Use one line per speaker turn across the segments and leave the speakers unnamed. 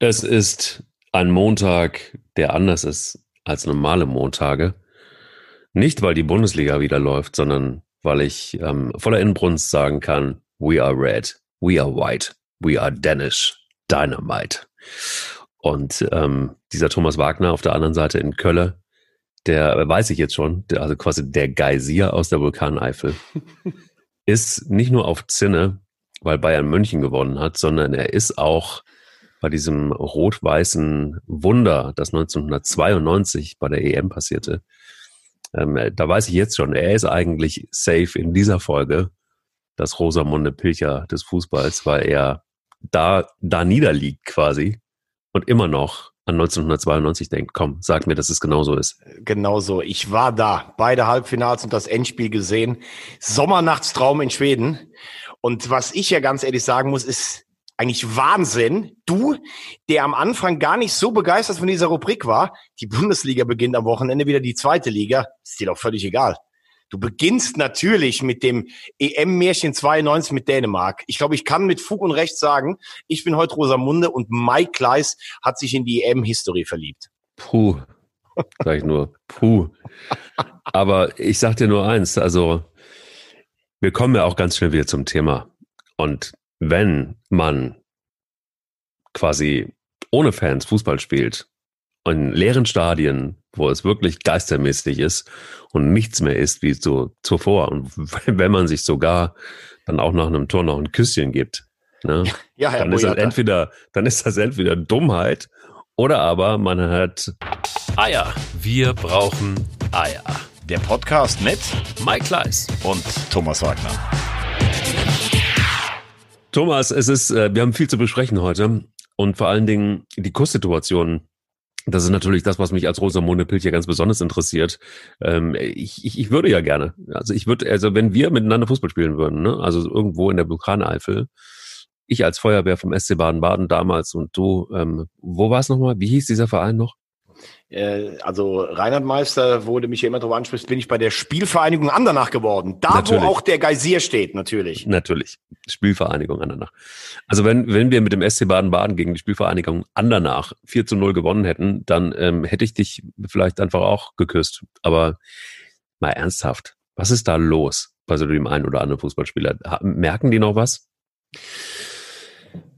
Es ist ein Montag, der anders ist als normale Montage. Nicht, weil die Bundesliga wieder läuft, sondern weil ich ähm, voller Inbrunst sagen kann, we are red, we are white, we are Danish, Dynamite. Und ähm, dieser Thomas Wagner auf der anderen Seite in Köln, der weiß ich jetzt schon, der, also quasi der Geysir aus der Vulkaneifel, ist nicht nur auf Zinne, weil Bayern München gewonnen hat, sondern er ist auch bei diesem rot-weißen Wunder, das 1992 bei der EM passierte. Ähm, da weiß ich jetzt schon, er ist eigentlich safe in dieser Folge, das Rosamunde Pilcher des Fußballs, weil er da, da niederliegt quasi und immer noch an 1992 denkt. Komm, sag mir, dass es genauso ist.
Genauso. Ich war da. Beide Halbfinals und das Endspiel gesehen. Sommernachtstraum in Schweden. Und was ich ja ganz ehrlich sagen muss, ist, eigentlich Wahnsinn. Du, der am Anfang gar nicht so begeistert von dieser Rubrik war, die Bundesliga beginnt am Wochenende wieder die zweite Liga, ist dir doch völlig egal. Du beginnst natürlich mit dem EM-Märchen 92 mit Dänemark. Ich glaube, ich kann mit Fug und Recht sagen, ich bin heute Rosamunde und Mike Kleiss hat sich in die EM-History verliebt.
Puh, sag ich nur, puh. Aber ich sag dir nur eins, also wir kommen ja auch ganz schnell wieder zum Thema. Und wenn man quasi ohne Fans Fußball spielt, in leeren Stadien, wo es wirklich geistermäßig ist und nichts mehr ist wie so zuvor. Und wenn man sich sogar dann auch nach einem Tor noch ein Küsschen gibt, ne, ja, dann ist das entweder, dann ist das entweder Dummheit oder aber man hat Eier. Wir brauchen Eier.
Der Podcast mit
Mike Kleiss
und Thomas Wagner.
Thomas, es ist, äh, wir haben viel zu besprechen heute und vor allen Dingen die Kurssituation. Das ist natürlich das, was mich als Rosamunde Pilcher ganz besonders interessiert. Ähm, ich, ich, ich würde ja gerne. Also ich würde, also wenn wir miteinander Fußball spielen würden, ne? also irgendwo in der Vulkaneifel, ich als Feuerwehr vom SC Baden-Baden damals und du, ähm, wo war es nochmal? Wie hieß dieser Verein noch?
Äh, also Reinhard Meister, du mich ja immer drauf ansprichst, bin ich bei der Spielvereinigung Andernach geworden. Da, natürlich. wo auch der Geysir steht, natürlich.
Natürlich. Spielvereinigung Andernach. Also wenn, wenn wir mit dem SC Baden-Baden gegen die Spielvereinigung Andernach 4 zu 0 gewonnen hätten, dann ähm, hätte ich dich vielleicht einfach auch geküsst. Aber mal ernsthaft, was ist da los bei so dem einen oder anderen Fußballspieler? Merken die noch was?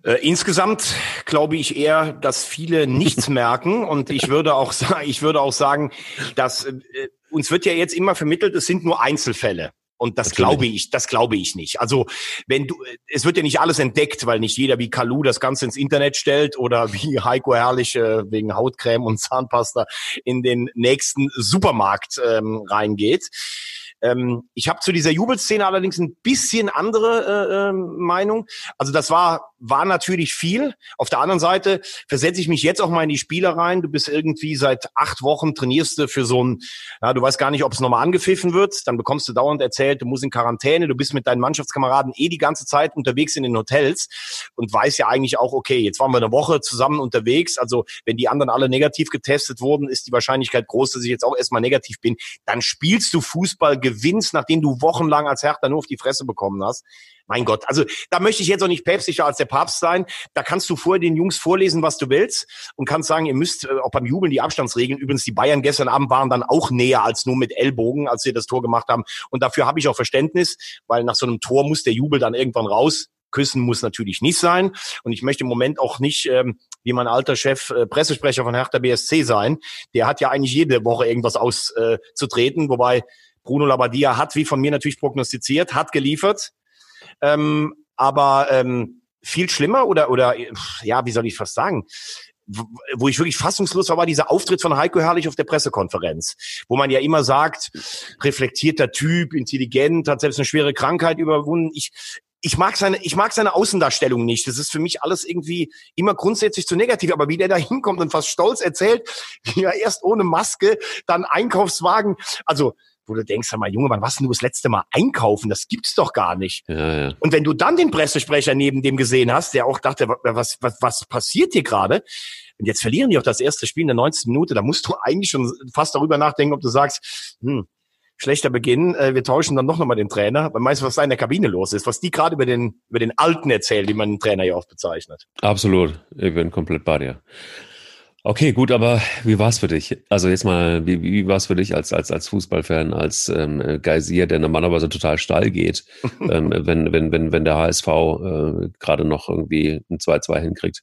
Äh, insgesamt glaube ich eher, dass viele nichts merken und ich würde auch sagen, ich würde auch sagen, dass äh, uns wird ja jetzt immer vermittelt, es sind nur Einzelfälle. Und das Natürlich. glaube ich, das glaube ich nicht. Also wenn du, es wird ja nicht alles entdeckt, weil nicht jeder wie Kalu das Ganze ins Internet stellt oder wie Heiko Herrlich äh, wegen Hautcreme und Zahnpasta in den nächsten Supermarkt ähm, reingeht. Ähm, ich habe zu dieser Jubelszene allerdings ein bisschen andere äh, äh, Meinung. Also das war war natürlich viel. Auf der anderen Seite versetze ich mich jetzt auch mal in die Spieler rein. Du bist irgendwie seit acht Wochen trainierst du für so ein, ja, du weißt gar nicht, ob es nochmal angepfiffen wird. Dann bekommst du dauernd erzählt, du musst in Quarantäne, du bist mit deinen Mannschaftskameraden eh die ganze Zeit unterwegs in den Hotels und weißt ja eigentlich auch, okay, jetzt waren wir eine Woche zusammen unterwegs. Also wenn die anderen alle negativ getestet wurden, ist die Wahrscheinlichkeit groß, dass ich jetzt auch erstmal negativ bin. Dann spielst du Fußball gewinnst, nachdem du wochenlang als Hertha nur auf die Fresse bekommen hast. Mein Gott, also da möchte ich jetzt auch nicht päpstlicher als der Papst sein. Da kannst du vorher den Jungs vorlesen, was du willst und kannst sagen, ihr müsst äh, auch beim Jubeln die Abstandsregeln. Übrigens, die Bayern gestern Abend waren dann auch näher als nur mit Ellbogen, als sie das Tor gemacht haben. Und dafür habe ich auch Verständnis, weil nach so einem Tor muss der Jubel dann irgendwann raus. Küssen muss natürlich nicht sein. Und ich möchte im Moment auch nicht, ähm, wie mein alter Chef, äh, Pressesprecher von Hertha BSC sein. Der hat ja eigentlich jede Woche irgendwas auszutreten, äh, wobei Bruno Labbadia hat, wie von mir natürlich prognostiziert, hat geliefert. Ähm, aber ähm, viel schlimmer oder, oder ja, wie soll ich fast sagen? wo ich wirklich fassungslos war, war dieser Auftritt von Heiko Herrlich auf der Pressekonferenz, wo man ja immer sagt, reflektierter Typ, intelligent, hat selbst eine schwere Krankheit überwunden. Ich, ich mag seine, ich mag seine Außendarstellung nicht. Das ist für mich alles irgendwie immer grundsätzlich zu negativ. Aber wie der da hinkommt und fast stolz erzählt, wie er erst ohne Maske, dann Einkaufswagen, also wo du denkst, mal, Junge, wann warst du das letzte Mal einkaufen? Das gibt's doch gar nicht. Ja, ja. Und wenn du dann den Pressesprecher neben dem gesehen hast, der auch dachte, was, was, was passiert hier gerade? Und jetzt verlieren die auch das erste Spiel in der 90. Minute, da musst du eigentlich schon fast darüber nachdenken, ob du sagst, hm, schlechter Beginn. Äh, wir tauschen dann noch nochmal den Trainer. Man weiß, was da in der Kabine los ist, was die gerade über den, über den Alten erzählen, wie man den Trainer ja oft bezeichnet.
Absolut. Ich bin komplett bei dir. Okay, gut, aber wie war es für dich? Also jetzt mal, wie, wie war es für dich als, als, als Fußballfan, als ähm, Geysir, der normalerweise total steil geht, ähm, wenn, wenn, wenn, wenn der HSV äh, gerade noch irgendwie ein 2-2 hinkriegt?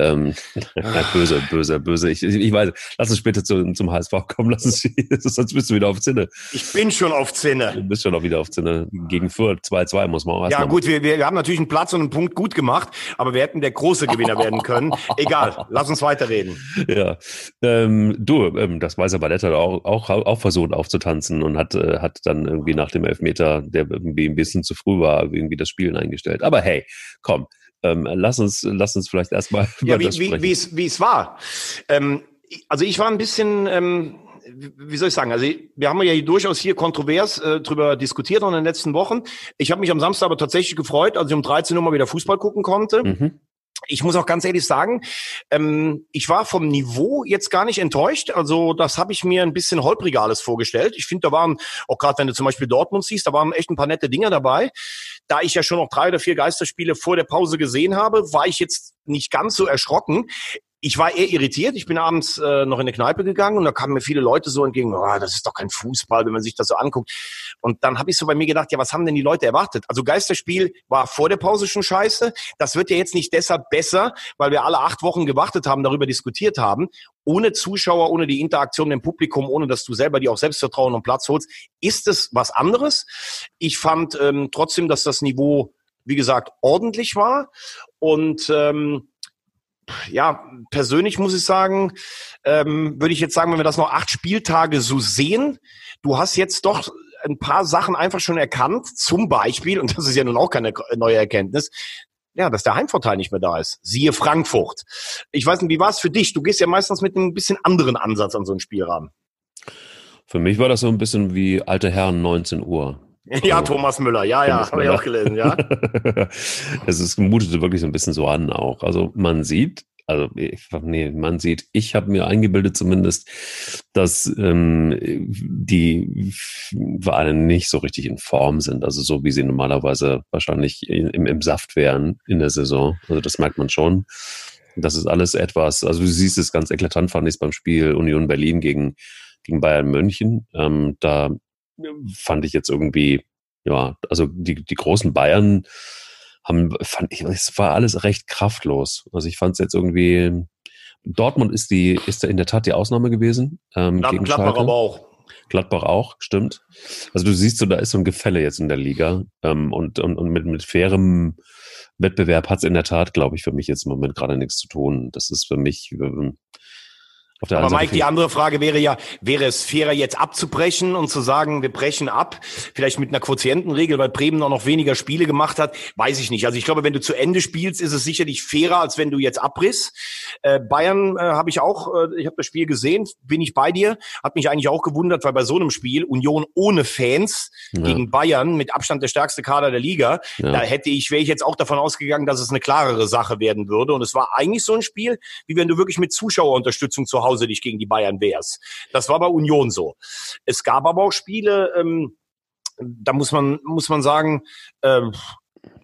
Ähm, böse, böse, böse. Ich, ich weiß, lass uns später zu, zum HSV kommen, lass uns, sonst bist du wieder auf Zinne.
Ich bin schon auf Zinne.
Du bist schon auch wieder auf Zinne. Gegen Fürth 2-2 muss man auch
Ja gut, wir, wir haben natürlich einen Platz und einen Punkt gut gemacht, aber wir hätten der große Gewinner werden können. Egal, lass uns weiterreden.
Ja, ähm, du, ähm, das Weißer Ballett hat auch, auch, auch versucht aufzutanzen und hat, äh, hat dann irgendwie nach dem Elfmeter, der irgendwie ein bisschen zu früh war, irgendwie das Spielen eingestellt. Aber hey, komm, ähm, lass uns, lass uns vielleicht erstmal
ja, wie, wie, wie, es, wie es war. Ähm, also ich war ein bisschen, ähm, wie soll ich sagen, also wir haben ja durchaus hier kontrovers äh, drüber diskutiert in den letzten Wochen. Ich habe mich am Samstag aber tatsächlich gefreut, als ich um 13 Uhr mal wieder Fußball gucken konnte. Mhm ich muss auch ganz ehrlich sagen, ähm, ich war vom Niveau jetzt gar nicht enttäuscht. Also das habe ich mir ein bisschen holpriger alles vorgestellt. Ich finde, da waren, auch gerade wenn du zum Beispiel Dortmund siehst, da waren echt ein paar nette Dinger dabei. Da ich ja schon noch drei oder vier Geisterspiele vor der Pause gesehen habe, war ich jetzt nicht ganz so erschrocken ich war eher irritiert. Ich bin abends äh, noch in eine Kneipe gegangen und da kamen mir viele Leute so entgegen, oh, das ist doch kein Fußball, wenn man sich das so anguckt. Und dann habe ich so bei mir gedacht, ja, was haben denn die Leute erwartet? Also Geisterspiel war vor der Pause schon scheiße. Das wird ja jetzt nicht deshalb besser, weil wir alle acht Wochen gewartet haben, darüber diskutiert haben. Ohne Zuschauer, ohne die Interaktion im Publikum, ohne dass du selber dir auch Selbstvertrauen und Platz holst, ist es was anderes. Ich fand ähm, trotzdem, dass das Niveau, wie gesagt, ordentlich war. Und ähm, ja, persönlich muss ich sagen, ähm, würde ich jetzt sagen, wenn wir das noch acht Spieltage so sehen, du hast jetzt doch ein paar Sachen einfach schon erkannt, zum Beispiel, und das ist ja nun auch keine neue Erkenntnis, ja, dass der Heimvorteil nicht mehr da ist. Siehe Frankfurt. Ich weiß nicht, wie war es für dich? Du gehst ja meistens mit einem bisschen anderen Ansatz an so ein Spiel ran.
Für mich war das so ein bisschen wie alte Herren 19 Uhr.
Ja, Thomas Müller, ja, ja, habe ich auch gelesen, ja.
es ist, mutete wirklich so ein bisschen so an auch. Also man sieht, also ich, nee, man sieht, ich habe mir eingebildet zumindest, dass ähm, die Vereine nicht so richtig in Form sind, also so wie sie normalerweise wahrscheinlich im, im Saft wären in der Saison. Also das merkt man schon. Das ist alles etwas, also du siehst es ganz eklatant, fand ich es beim Spiel Union Berlin gegen, gegen Bayern München. Ähm, da fand ich jetzt irgendwie, ja, also die, die großen Bayern haben, fand ich, es war alles recht kraftlos. Also ich fand es jetzt irgendwie, Dortmund ist die, ist in der Tat die Ausnahme gewesen.
Ähm, Gladbach Schalke. aber auch.
Gladbach auch, stimmt. Also du siehst so, da ist so ein Gefälle jetzt in der Liga. Ähm, und, und, und mit, mit fairem Wettbewerb hat es in der Tat, glaube ich, für mich jetzt im Moment gerade nichts zu tun. Das ist für mich, ähm,
aber Mike, die andere Frage wäre ja, wäre es fairer jetzt abzubrechen und zu sagen, wir brechen ab, vielleicht mit einer Quotientenregel, weil Bremen auch noch weniger Spiele gemacht hat, weiß ich nicht. Also ich glaube, wenn du zu Ende spielst, ist es sicherlich fairer, als wenn du jetzt abbrichst. Äh, Bayern äh, habe ich auch, äh, ich habe das Spiel gesehen, bin ich bei dir, hat mich eigentlich auch gewundert, weil bei so einem Spiel Union ohne Fans ja. gegen Bayern mit Abstand der stärkste Kader der Liga, ja. da hätte ich, wäre ich jetzt auch davon ausgegangen, dass es eine klarere Sache werden würde. Und es war eigentlich so ein Spiel, wie wenn du wirklich mit Zuschauerunterstützung zu Hause Hause dich gegen die Bayern wehrst. Das war bei Union so. Es gab aber auch Spiele, ähm, da muss man, muss man sagen, ähm,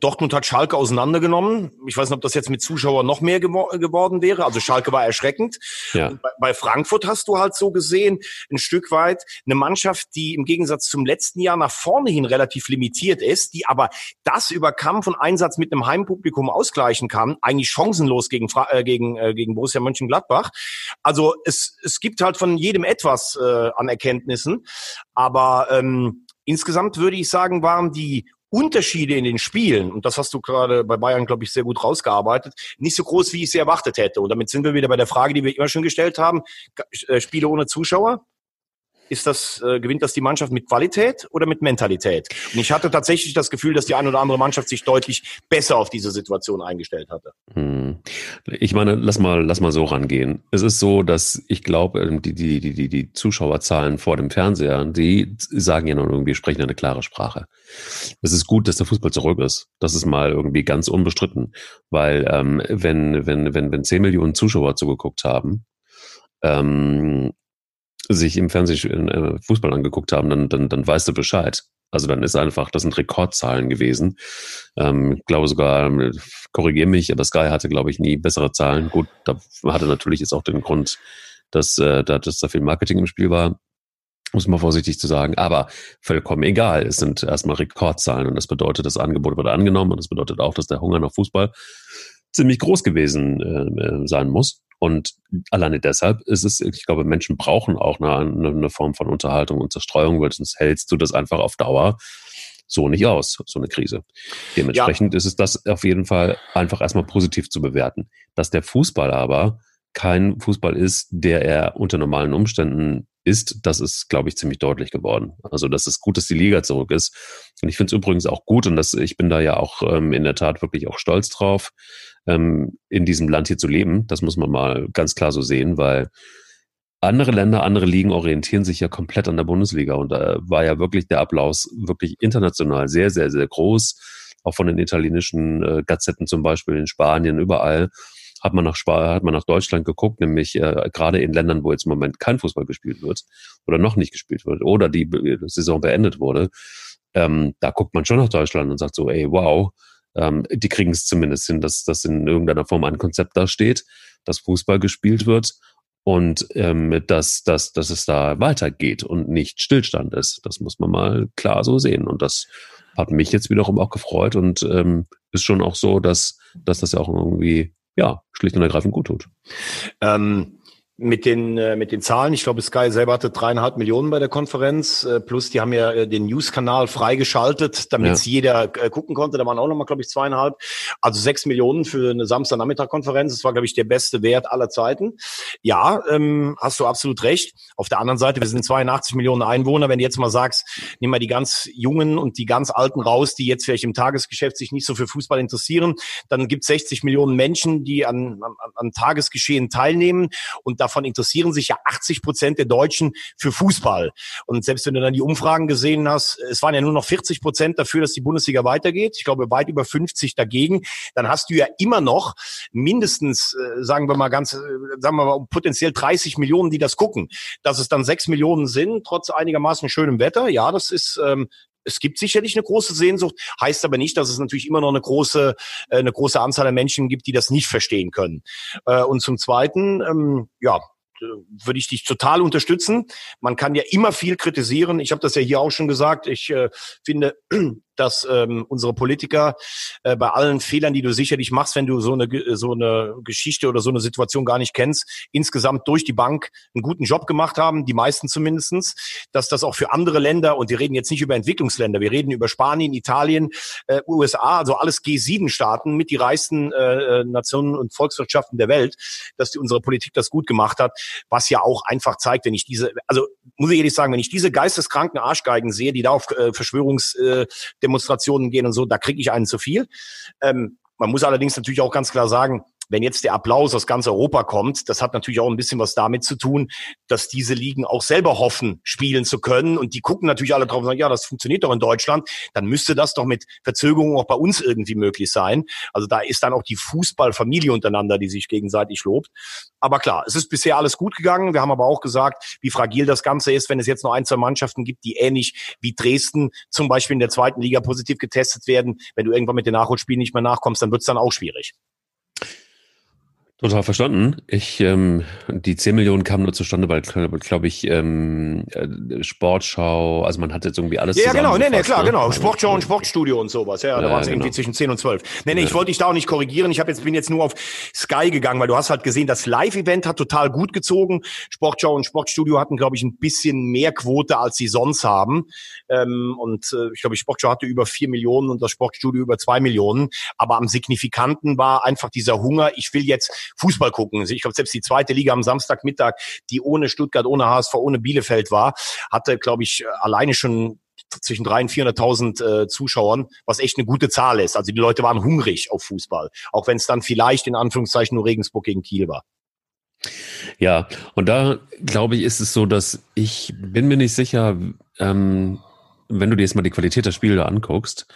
Dortmund hat Schalke auseinandergenommen. Ich weiß nicht, ob das jetzt mit Zuschauern noch mehr gewor geworden wäre. Also Schalke war erschreckend. Ja. Bei, bei, Frankfurt hast du halt so gesehen, ein Stück weit eine Mannschaft, die im Gegensatz zum letzten Jahr nach vorne hin relativ limitiert ist, die aber das über Kampf und Einsatz mit einem Heimpublikum ausgleichen kann. Eigentlich chancenlos gegen, äh, gegen, äh, gegen Borussia Mönchengladbach. Also es, es gibt halt von jedem etwas äh, an Erkenntnissen. Aber ähm, insgesamt würde ich sagen, waren die Unterschiede in den Spielen, und das hast du gerade bei Bayern, glaube ich, sehr gut rausgearbeitet, nicht so groß, wie ich sie erwartet hätte. Und damit sind wir wieder bei der Frage, die wir immer schon gestellt haben, äh, Spiele ohne Zuschauer ist das, äh, gewinnt das die Mannschaft mit Qualität oder mit Mentalität? Und ich hatte tatsächlich das Gefühl, dass die eine oder andere Mannschaft sich deutlich besser auf diese Situation eingestellt hatte. Hm.
Ich meine, lass mal, lass mal so rangehen. Es ist so, dass ich glaube, ähm, die, die, die, die, die Zuschauerzahlen vor dem Fernseher, die sagen ja noch irgendwie, sprechen eine klare Sprache. Es ist gut, dass der Fußball zurück ist. Das ist mal irgendwie ganz unbestritten. Weil ähm, wenn, wenn, wenn, wenn 10 Millionen Zuschauer zugeguckt haben, ähm, sich im Fernsehen äh, Fußball angeguckt haben, dann, dann, dann weißt du Bescheid. Also dann ist einfach, das sind Rekordzahlen gewesen. Ähm, ich glaube sogar, korrigiere mich, aber Sky hatte, glaube ich, nie bessere Zahlen. Gut, da hatte natürlich jetzt auch den Grund, dass, äh, dass da viel Marketing im Spiel war muss man vorsichtig zu sagen, aber vollkommen egal. Es sind erstmal Rekordzahlen und das bedeutet, das Angebot wurde angenommen und das bedeutet auch, dass der Hunger nach Fußball ziemlich groß gewesen äh, sein muss. Und alleine deshalb ist es, ich glaube, Menschen brauchen auch eine, eine Form von Unterhaltung und Zerstreuung, weil sonst hältst du das einfach auf Dauer so nicht aus, so eine Krise. Dementsprechend ja. ist es das auf jeden Fall einfach erstmal positiv zu bewerten. Dass der Fußball aber kein Fußball ist, der er unter normalen Umständen ist, das ist, glaube ich, ziemlich deutlich geworden. Also das ist gut, dass die Liga zurück ist. Und ich finde es übrigens auch gut, und das, ich bin da ja auch ähm, in der Tat wirklich auch stolz drauf, ähm, in diesem Land hier zu leben. Das muss man mal ganz klar so sehen, weil andere Länder, andere Ligen orientieren sich ja komplett an der Bundesliga. Und da war ja wirklich der Applaus wirklich international sehr, sehr, sehr groß. Auch von den italienischen äh, Gazetten zum Beispiel in Spanien, überall hat man nach hat man nach Deutschland geguckt, nämlich äh, gerade in Ländern, wo jetzt im Moment kein Fußball gespielt wird oder noch nicht gespielt wird oder die Saison beendet wurde. Ähm, da guckt man schon nach Deutschland und sagt so, ey, wow, ähm, die kriegen es zumindest hin, dass das in irgendeiner Form ein Konzept da steht, dass Fußball gespielt wird und ähm, dass, dass, dass es da weitergeht und nicht Stillstand ist. Das muss man mal klar so sehen. Und das hat mich jetzt wiederum auch gefreut und ähm, ist schon auch so, dass, dass das ja auch irgendwie ja, schlicht und ergreifend gut tut.
Ähm, mit den äh, mit den Zahlen. Ich glaube, Sky selber hatte dreieinhalb Millionen bei der Konferenz. Äh, plus, die haben ja äh, den News-Kanal freigeschaltet, damit ja. jeder äh, gucken konnte. Da waren auch noch mal, glaube ich, zweieinhalb. Also sechs Millionen für eine Samstagnachmittag-Konferenz. Das war, glaube ich, der beste Wert aller Zeiten. Ja, ähm, hast du absolut recht. Auf der anderen Seite, wir sind 82 Millionen Einwohner. Wenn du jetzt mal sagst, nimm mal die ganz Jungen und die ganz Alten raus, die jetzt vielleicht im Tagesgeschäft sich nicht so für Fußball interessieren, dann gibt es 60 Millionen Menschen, die an, an, an Tagesgeschehen teilnehmen und davon interessieren sich ja 80 Prozent der Deutschen für Fußball. Und selbst wenn du dann die Umfragen gesehen hast, es waren ja nur noch 40 Prozent dafür, dass die Bundesliga weitergeht. Ich glaube, weit über 50 dagegen. Dann hast du ja immer noch mindestens, äh, sagen wir mal ganz, äh, sagen wir mal potenziell 30 Millionen, die das gucken. Dass es dann sechs Millionen sind, trotz einigermaßen schönem Wetter, ja, das ist ähm, es gibt sicherlich eine große Sehnsucht, heißt aber nicht, dass es natürlich immer noch eine große, äh, eine große Anzahl der Menschen gibt, die das nicht verstehen können. Äh, und zum Zweiten, ähm, ja, würde ich dich total unterstützen. Man kann ja immer viel kritisieren. Ich habe das ja hier auch schon gesagt. Ich äh, finde, dass ähm, unsere Politiker äh, bei allen Fehlern, die du sicherlich machst, wenn du so eine so eine Geschichte oder so eine Situation gar nicht kennst, insgesamt durch die Bank einen guten Job gemacht haben, die meisten zumindestens, dass das auch für andere Länder und wir reden jetzt nicht über Entwicklungsländer, wir reden über Spanien, Italien, äh, USA, also alles G7-Staaten mit die reichsten äh, äh, Nationen und Volkswirtschaften der Welt, dass die unsere Politik das gut gemacht hat, was ja auch einfach zeigt, wenn ich diese, also muss ich ehrlich sagen, wenn ich diese geisteskranken Arschgeigen sehe, die da auf äh, Verschwörungs äh, Demonstrationen gehen und so, da kriege ich einen zu viel. Ähm, man muss allerdings natürlich auch ganz klar sagen, wenn jetzt der Applaus aus ganz Europa kommt, das hat natürlich auch ein bisschen was damit zu tun, dass diese Ligen auch selber hoffen, spielen zu können. Und die gucken natürlich alle drauf und sagen, ja, das funktioniert doch in Deutschland. Dann müsste das doch mit Verzögerung auch bei uns irgendwie möglich sein. Also da ist dann auch die Fußballfamilie untereinander, die sich gegenseitig lobt. Aber klar, es ist bisher alles gut gegangen. Wir haben aber auch gesagt, wie fragil das Ganze ist, wenn es jetzt noch ein, zwei Mannschaften gibt, die ähnlich wie Dresden zum Beispiel in der zweiten Liga positiv getestet werden. Wenn du irgendwann mit den Nachholspielen nicht mehr nachkommst, dann wird es dann auch schwierig.
Total verstanden. Ich, ähm, die 10 Millionen kamen nur zustande, weil, glaube ich, ähm, äh, Sportschau, also man hat jetzt irgendwie alles
Ja, genau, nee, nee, klar, ne? genau. Sportschau und Sportstudio und sowas. Ja, ja da waren es genau. irgendwie zwischen 10 und 12. Nee, nee, ja. ich wollte dich da auch nicht korrigieren. Ich hab jetzt, bin jetzt nur auf Sky gegangen, weil du hast halt gesehen, das Live-Event hat total gut gezogen. Sportschau und Sportstudio hatten, glaube ich, ein bisschen mehr Quote, als sie sonst haben. Ähm, und äh, ich glaube, Sportschau hatte über 4 Millionen und das Sportstudio über 2 Millionen. Aber am signifikanten war einfach dieser Hunger, ich will jetzt Fußball gucken. Ich glaube, selbst die zweite Liga am Samstagmittag, die ohne Stuttgart, ohne HSV, ohne Bielefeld war, hatte, glaube ich, alleine schon zwischen 300.000 und 400.000 äh, Zuschauern, was echt eine gute Zahl ist. Also die Leute waren hungrig auf Fußball, auch wenn es dann vielleicht in Anführungszeichen nur Regensburg gegen Kiel war.
Ja, und da glaube ich, ist es so, dass ich bin mir nicht sicher, ähm, wenn du dir jetzt mal die Qualität der Spiele anguckst,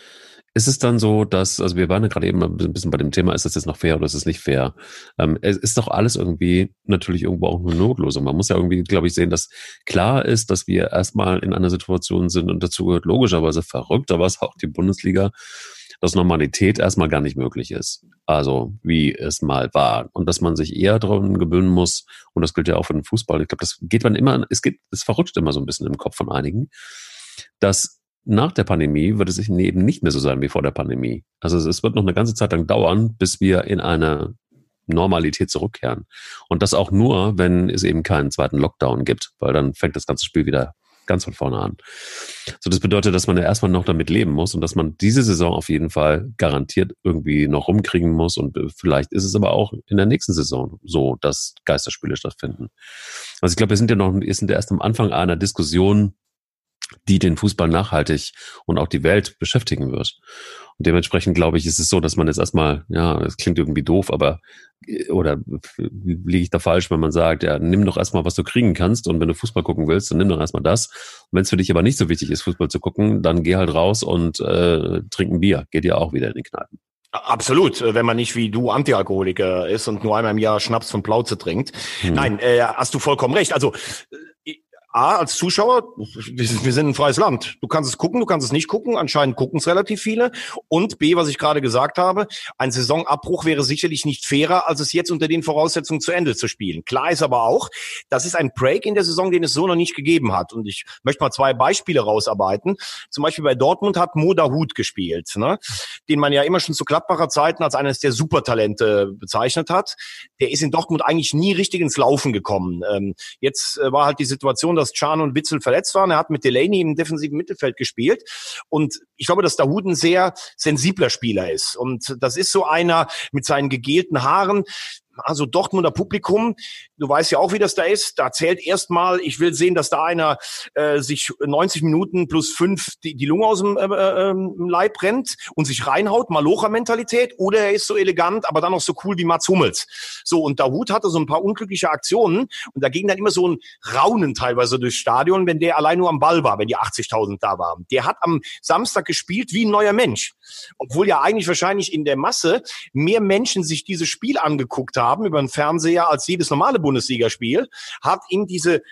ist es dann so, dass, also wir waren ja gerade eben ein bisschen bei dem Thema, ist das jetzt noch fair oder ist es nicht fair? Ähm, es ist doch alles irgendwie natürlich irgendwo auch eine Notlösung. Man muss ja irgendwie, glaube ich, sehen, dass klar ist, dass wir erstmal in einer Situation sind und dazu gehört logischerweise verrückterweise auch die Bundesliga, dass Normalität erstmal gar nicht möglich ist. Also wie es mal war. Und dass man sich eher daran gewöhnen muss, und das gilt ja auch für den Fußball, ich glaube, das geht man immer, es geht, es verrutscht immer so ein bisschen im Kopf von einigen, dass nach der Pandemie wird es eben nicht mehr so sein wie vor der Pandemie. Also es wird noch eine ganze Zeit lang dauern, bis wir in eine Normalität zurückkehren. Und das auch nur, wenn es eben keinen zweiten Lockdown gibt, weil dann fängt das ganze Spiel wieder ganz von vorne an. So, das bedeutet, dass man ja erstmal noch damit leben muss und dass man diese Saison auf jeden Fall garantiert irgendwie noch rumkriegen muss. Und vielleicht ist es aber auch in der nächsten Saison so, dass Geisterspiele stattfinden. Also ich glaube, wir sind ja noch, wir sind ja erst am Anfang einer Diskussion, die den Fußball nachhaltig und auch die Welt beschäftigen wird. Und dementsprechend glaube ich, ist es so, dass man jetzt erstmal, ja, das klingt irgendwie doof, aber oder liege ich da falsch, wenn man sagt, ja, nimm doch erstmal, was du kriegen kannst und wenn du Fußball gucken willst, dann nimm doch erstmal das. Wenn es für dich aber nicht so wichtig ist, Fußball zu gucken, dann geh halt raus und äh, trink ein Bier. Geht ja auch wieder in den Kneipen.
Absolut, wenn man nicht wie du Antialkoholiker ist und nur einmal im Jahr Schnaps von Plauze trinkt. Hm. Nein, äh, hast du vollkommen recht. Also A, als Zuschauer, wir sind ein freies Land. Du kannst es gucken, du kannst es nicht gucken. Anscheinend gucken es relativ viele. Und B, was ich gerade gesagt habe, ein Saisonabbruch wäre sicherlich nicht fairer, als es jetzt unter den Voraussetzungen zu Ende zu spielen. Klar ist aber auch, das ist ein Break in der Saison, den es so noch nicht gegeben hat. Und ich möchte mal zwei Beispiele rausarbeiten. Zum Beispiel bei Dortmund hat Moda Hut gespielt, ne? den man ja immer schon zu Gladbacher Zeiten als eines der Supertalente bezeichnet hat. Der ist in Dortmund eigentlich nie richtig ins Laufen gekommen. Ähm, jetzt äh, war halt die Situation, dass Can und Witzel verletzt waren. Er hat mit Delaney im defensiven Mittelfeld gespielt. Und ich glaube, dass Dahoud ein sehr sensibler Spieler ist. Und das ist so einer mit seinen gegelten Haaren, also Dortmunder Publikum, du weißt ja auch, wie das da ist. Da zählt erstmal, ich will sehen, dass da einer äh, sich 90 Minuten plus fünf die, die Lunge aus dem äh, äh, Leib brennt und sich reinhaut, Malocher-Mentalität, oder er ist so elegant, aber dann noch so cool wie Mats Hummels. So, und Dahut hatte so ein paar unglückliche Aktionen und da ging dann immer so ein Raunen teilweise durchs Stadion, wenn der allein nur am Ball war, wenn die 80.000 da waren. Der hat am Samstag gespielt wie ein neuer Mensch. Obwohl ja eigentlich wahrscheinlich in der Masse mehr Menschen sich dieses Spiel angeguckt haben, über den Fernseher als jedes normale Bundesligaspiel, hat ihm diese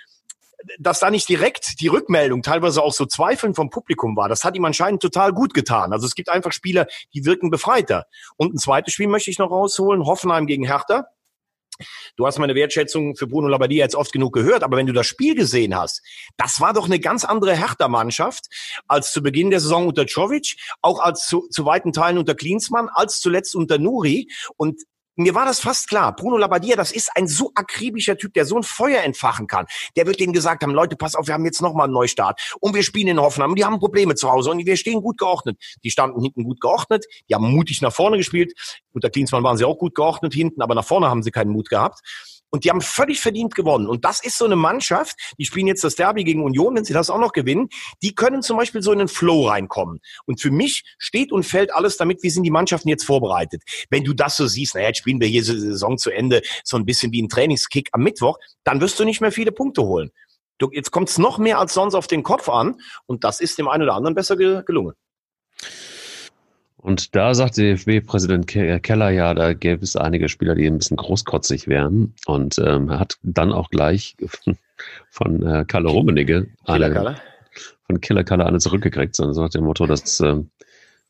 dass da nicht direkt die Rückmeldung teilweise auch so Zweifeln vom Publikum war, das hat ihm anscheinend total gut getan. Also es gibt einfach Spieler, die wirken befreiter. Und ein zweites Spiel möchte ich noch rausholen, Hoffenheim gegen Hertha. Du hast meine Wertschätzung für Bruno Labbadia jetzt oft genug gehört, aber wenn du das Spiel gesehen hast, das war doch eine ganz andere Hertha-Mannschaft als zu Beginn der Saison unter Czovic, auch als zu, zu weiten Teilen unter Klinsmann, als zuletzt unter Nuri. Und mir war das fast klar. Bruno Labbadia, das ist ein so akribischer Typ, der so ein Feuer entfachen kann. Der wird denen gesagt haben, Leute, pass auf, wir haben jetzt nochmal einen Neustart. Und wir spielen in Hoffenheim. Und die haben Probleme zu Hause. Und wir stehen gut geordnet. Die standen hinten gut geordnet. Die haben mutig nach vorne gespielt. Unter Klinsmann waren sie auch gut geordnet hinten, aber nach vorne haben sie keinen Mut gehabt. Und die haben völlig verdient gewonnen. Und das ist so eine Mannschaft, die spielen jetzt das Derby gegen Union, wenn sie das auch noch gewinnen, die können zum Beispiel so in den Flow reinkommen. Und für mich steht und fällt alles damit, wie sind die Mannschaften jetzt vorbereitet. Wenn du das so siehst, naja, jetzt spielen wir hier Saison zu Ende, so ein bisschen wie ein Trainingskick am Mittwoch, dann wirst du nicht mehr viele Punkte holen. Du, jetzt kommt es noch mehr als sonst auf den Kopf an und das ist dem einen oder anderen besser gelungen.
Und da sagt DFB-Präsident Keller ja, da gäbe es einige Spieler, die ein bisschen großkotzig wären. Und ähm, er hat dann auch gleich von äh, Kalle Rummenigge eine, von Killer Kalle eine zurückgekriegt, sondern so nach dem Motto, das ähm,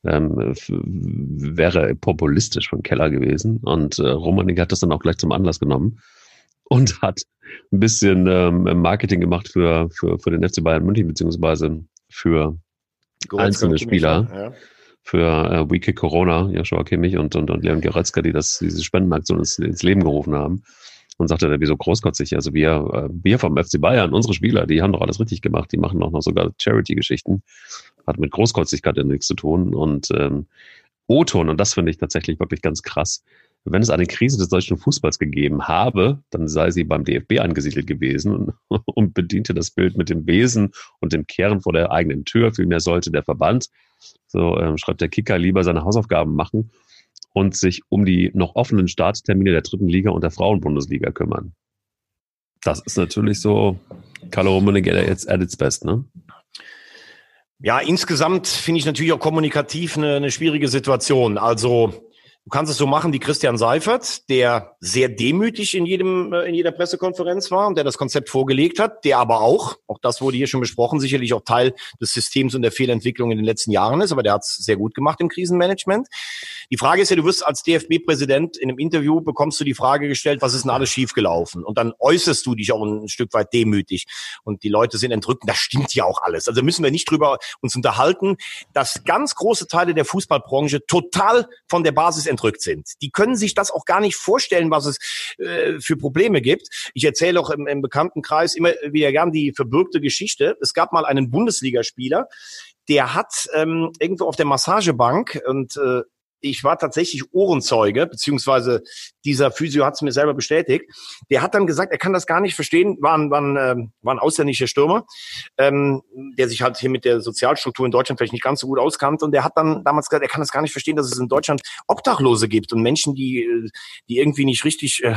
ähm wäre populistisch von Keller gewesen. Und äh, Rummenigge hat das dann auch gleich zum Anlass genommen und hat ein bisschen ähm, Marketing gemacht für, für, für den FC Bayern München, beziehungsweise für Goretzka einzelne Spieler. Ja für äh, Wiki Corona, Joshua Kimmich und, und, und Leon Goretzka, die das, diese Spendenaktion ins, ins Leben gerufen haben. Und sagte er, wieso großkotzig? Also wir, äh, wir vom FC Bayern, unsere Spieler, die haben doch alles richtig gemacht. Die machen auch noch sogar Charity-Geschichten. Hat mit Großkotzigkeit nichts zu tun. Und ähm, O-Ton, und das finde ich tatsächlich wirklich ganz krass, wenn es eine Krise des deutschen Fußballs gegeben habe, dann sei sie beim DFB angesiedelt gewesen und, und bediente das Bild mit dem Besen und dem Kehren vor der eigenen Tür. Vielmehr sollte der Verband so ähm, schreibt der Kicker, lieber seine Hausaufgaben machen und sich um die noch offenen Starttermine der dritten Liga und der Frauenbundesliga kümmern. Das ist natürlich so Carlo Rummenigge jetzt at its best, ne?
Ja, insgesamt finde ich natürlich auch kommunikativ eine, eine schwierige Situation. Also Du kannst es so machen wie Christian Seifert, der sehr demütig in jedem äh, in jeder Pressekonferenz war und der das Konzept vorgelegt hat, der aber auch, auch das wurde hier schon besprochen, sicherlich auch Teil des Systems und der Fehlentwicklung in den letzten Jahren ist, aber der hat es sehr gut gemacht im Krisenmanagement. Die Frage ist ja, du wirst als DFB-Präsident in einem Interview bekommst du die Frage gestellt, was ist denn alles schiefgelaufen? Und dann äußerst du dich auch ein Stück weit demütig und die Leute sind entrückt. Das stimmt ja auch alles. Also müssen wir nicht drüber uns unterhalten, dass ganz große Teile der Fußballbranche total von der Basis entrückt sind. Die können sich das auch gar nicht vorstellen, was es äh, für Probleme gibt. Ich erzähle auch im, im Bekanntenkreis immer wieder gern die verbürgte Geschichte. Es gab mal einen Bundesligaspieler, der hat ähm, irgendwo auf der Massagebank und äh, ich war tatsächlich Ohrenzeuge, beziehungsweise dieser Physio hat es mir selber bestätigt. Der hat dann gesagt, er kann das gar nicht verstehen, war ein, war ein, äh, war ein ausländischer Stürmer, ähm, der sich halt hier mit der Sozialstruktur in Deutschland vielleicht nicht ganz so gut auskannte. Und der hat dann damals gesagt, er kann das gar nicht verstehen, dass es in Deutschland Obdachlose gibt und Menschen, die, die irgendwie nicht richtig äh,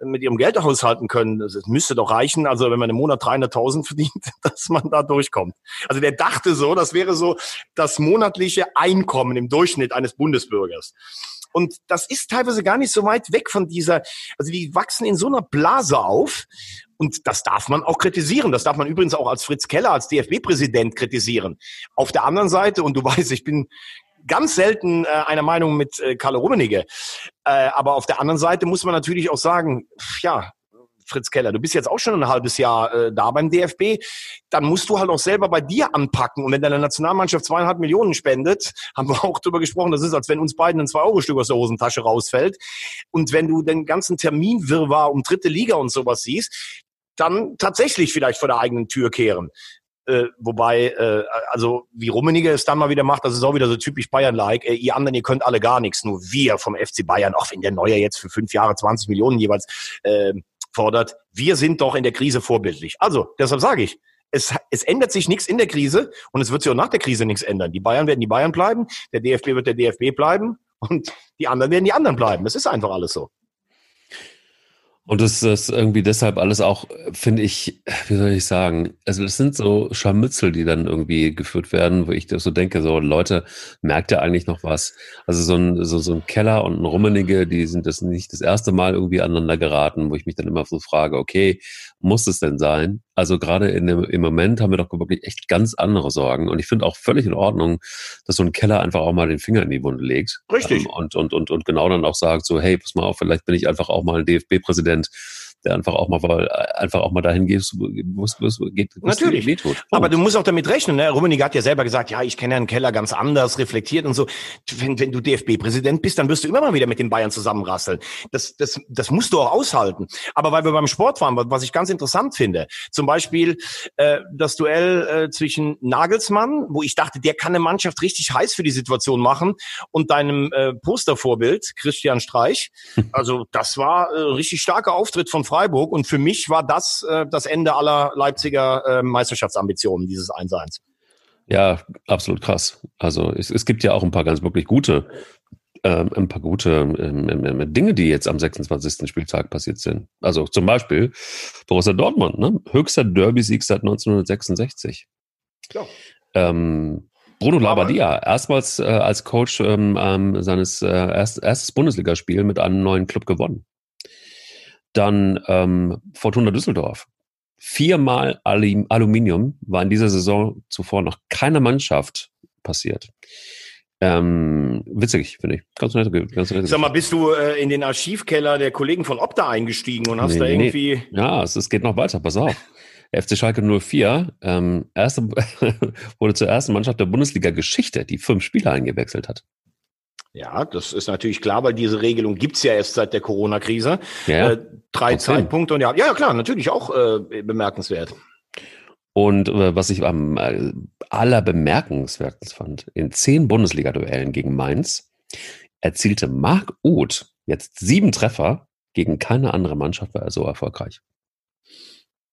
mit ihrem Geld haushalten können. Es müsste doch reichen, also wenn man im Monat 300.000 verdient, dass man da durchkommt. Also der dachte so, das wäre so das monatliche Einkommen im Durchschnitt eines Bundesbürgers. Und das ist teilweise gar nicht so weit weg von dieser, also die wachsen in so einer Blase auf. Und das darf man auch kritisieren. Das darf man übrigens auch als Fritz Keller, als DFB-Präsident kritisieren. Auf der anderen Seite, und du weißt, ich bin ganz selten äh, einer Meinung mit äh, Karl Rummenigge. Äh, aber auf der anderen Seite muss man natürlich auch sagen, ja, Fritz Keller, du bist jetzt auch schon ein halbes Jahr äh, da beim DFB, dann musst du halt auch selber bei dir anpacken. Und wenn deine Nationalmannschaft zweieinhalb Millionen spendet, haben wir auch drüber gesprochen, das ist, als wenn uns beiden ein Zwei-Euro-Stück aus der Hosentasche rausfällt. Und wenn du den ganzen Terminwirrwarr um dritte Liga und sowas siehst, dann tatsächlich vielleicht vor der eigenen Tür kehren. Äh, wobei, äh, also wie Rummenigge es dann mal wieder macht, das ist auch wieder so typisch Bayern-like. Äh, ihr anderen, ihr könnt alle gar nichts, nur wir vom FC Bayern, auch wenn der Neue jetzt für fünf Jahre 20 Millionen jeweils äh, fordert, wir sind doch in der Krise vorbildlich. Also, deshalb sage ich, es, es ändert sich nichts in der Krise und es wird sich auch nach der Krise nichts ändern. Die Bayern werden die Bayern bleiben, der DFB wird der DFB bleiben und die anderen werden die anderen bleiben. Es ist einfach alles so.
Und das ist irgendwie deshalb alles auch, finde ich, wie soll ich sagen, also das sind so Scharmützel, die dann irgendwie geführt werden, wo ich so denke, so Leute, merkt ihr eigentlich noch was? Also so ein, so, so ein Keller und ein Rummenige, die sind das nicht das erste Mal irgendwie aneinander geraten, wo ich mich dann immer so frage, okay, muss es denn sein? Also gerade in dem, im Moment haben wir doch wirklich echt ganz andere Sorgen. Und ich finde auch völlig in Ordnung, dass so ein Keller einfach auch mal den Finger in die Wunde legt.
Richtig.
Ähm, und, und, und, und genau dann auch sagt, so, hey, pass mal auf, vielleicht bin ich einfach auch mal ein DFB-Präsident der einfach auch mal einfach auch mal dahin geht, wo es geht,
natürlich wehtut. Aber du musst auch damit rechnen. Ne? Rummenigge hat ja selber gesagt, ja, ich kenne Herrn Keller ganz anders, reflektiert und so. Wenn, wenn du DFB-Präsident bist, dann wirst du immer mal wieder mit den Bayern zusammenrasseln. Das, das, das musst du auch aushalten. Aber weil wir beim Sport waren, was ich ganz interessant finde, zum Beispiel äh, das Duell äh, zwischen Nagelsmann, wo ich dachte, der kann eine Mannschaft richtig heiß für die Situation machen, und deinem äh, Postervorbild Christian Streich. Also das war äh, richtig starker Auftritt von Freiburg. Und für mich war das äh, das Ende aller Leipziger äh, Meisterschaftsambitionen, dieses 1-1.
Ja, absolut krass. Also es, es gibt ja auch ein paar ganz wirklich gute, ähm, ein paar gute ähm, ähm, ähm Dinge, die jetzt am 26. Spieltag passiert sind. Also zum Beispiel Borussia Dortmund, ne? höchster Derby-Sieg seit 1966. Ja. Ähm, Bruno Labbadia, erstmals äh, als Coach ähm, seines äh, erst, erstes Bundesligaspiel mit einem neuen Club gewonnen. Dann ähm, Fortuna Düsseldorf. Viermal Aluminium war in dieser Saison zuvor noch keine Mannschaft passiert. Ähm, witzig, finde ich. Ganz nett,
ganz nett. Sag mal, bist du äh, in den Archivkeller der Kollegen von Opta eingestiegen und hast nee, da irgendwie.
Nee. Ja, es, es, geht noch weiter, pass auf. FC Schalke 04 ähm, erste, wurde zur ersten Mannschaft der Bundesliga-Geschichte, die fünf Spieler eingewechselt hat.
Ja, das ist natürlich klar, weil diese Regelung gibt's ja erst seit der Corona-Krise. Ja, äh, drei. Zeitpunkte und ja, ja klar, natürlich auch äh, bemerkenswert.
Und äh, was ich am äh, allerbemerkenswertesten fand, in zehn Bundesliga-Duellen gegen Mainz erzielte Marc Uth jetzt sieben Treffer. Gegen keine andere Mannschaft war er so erfolgreich.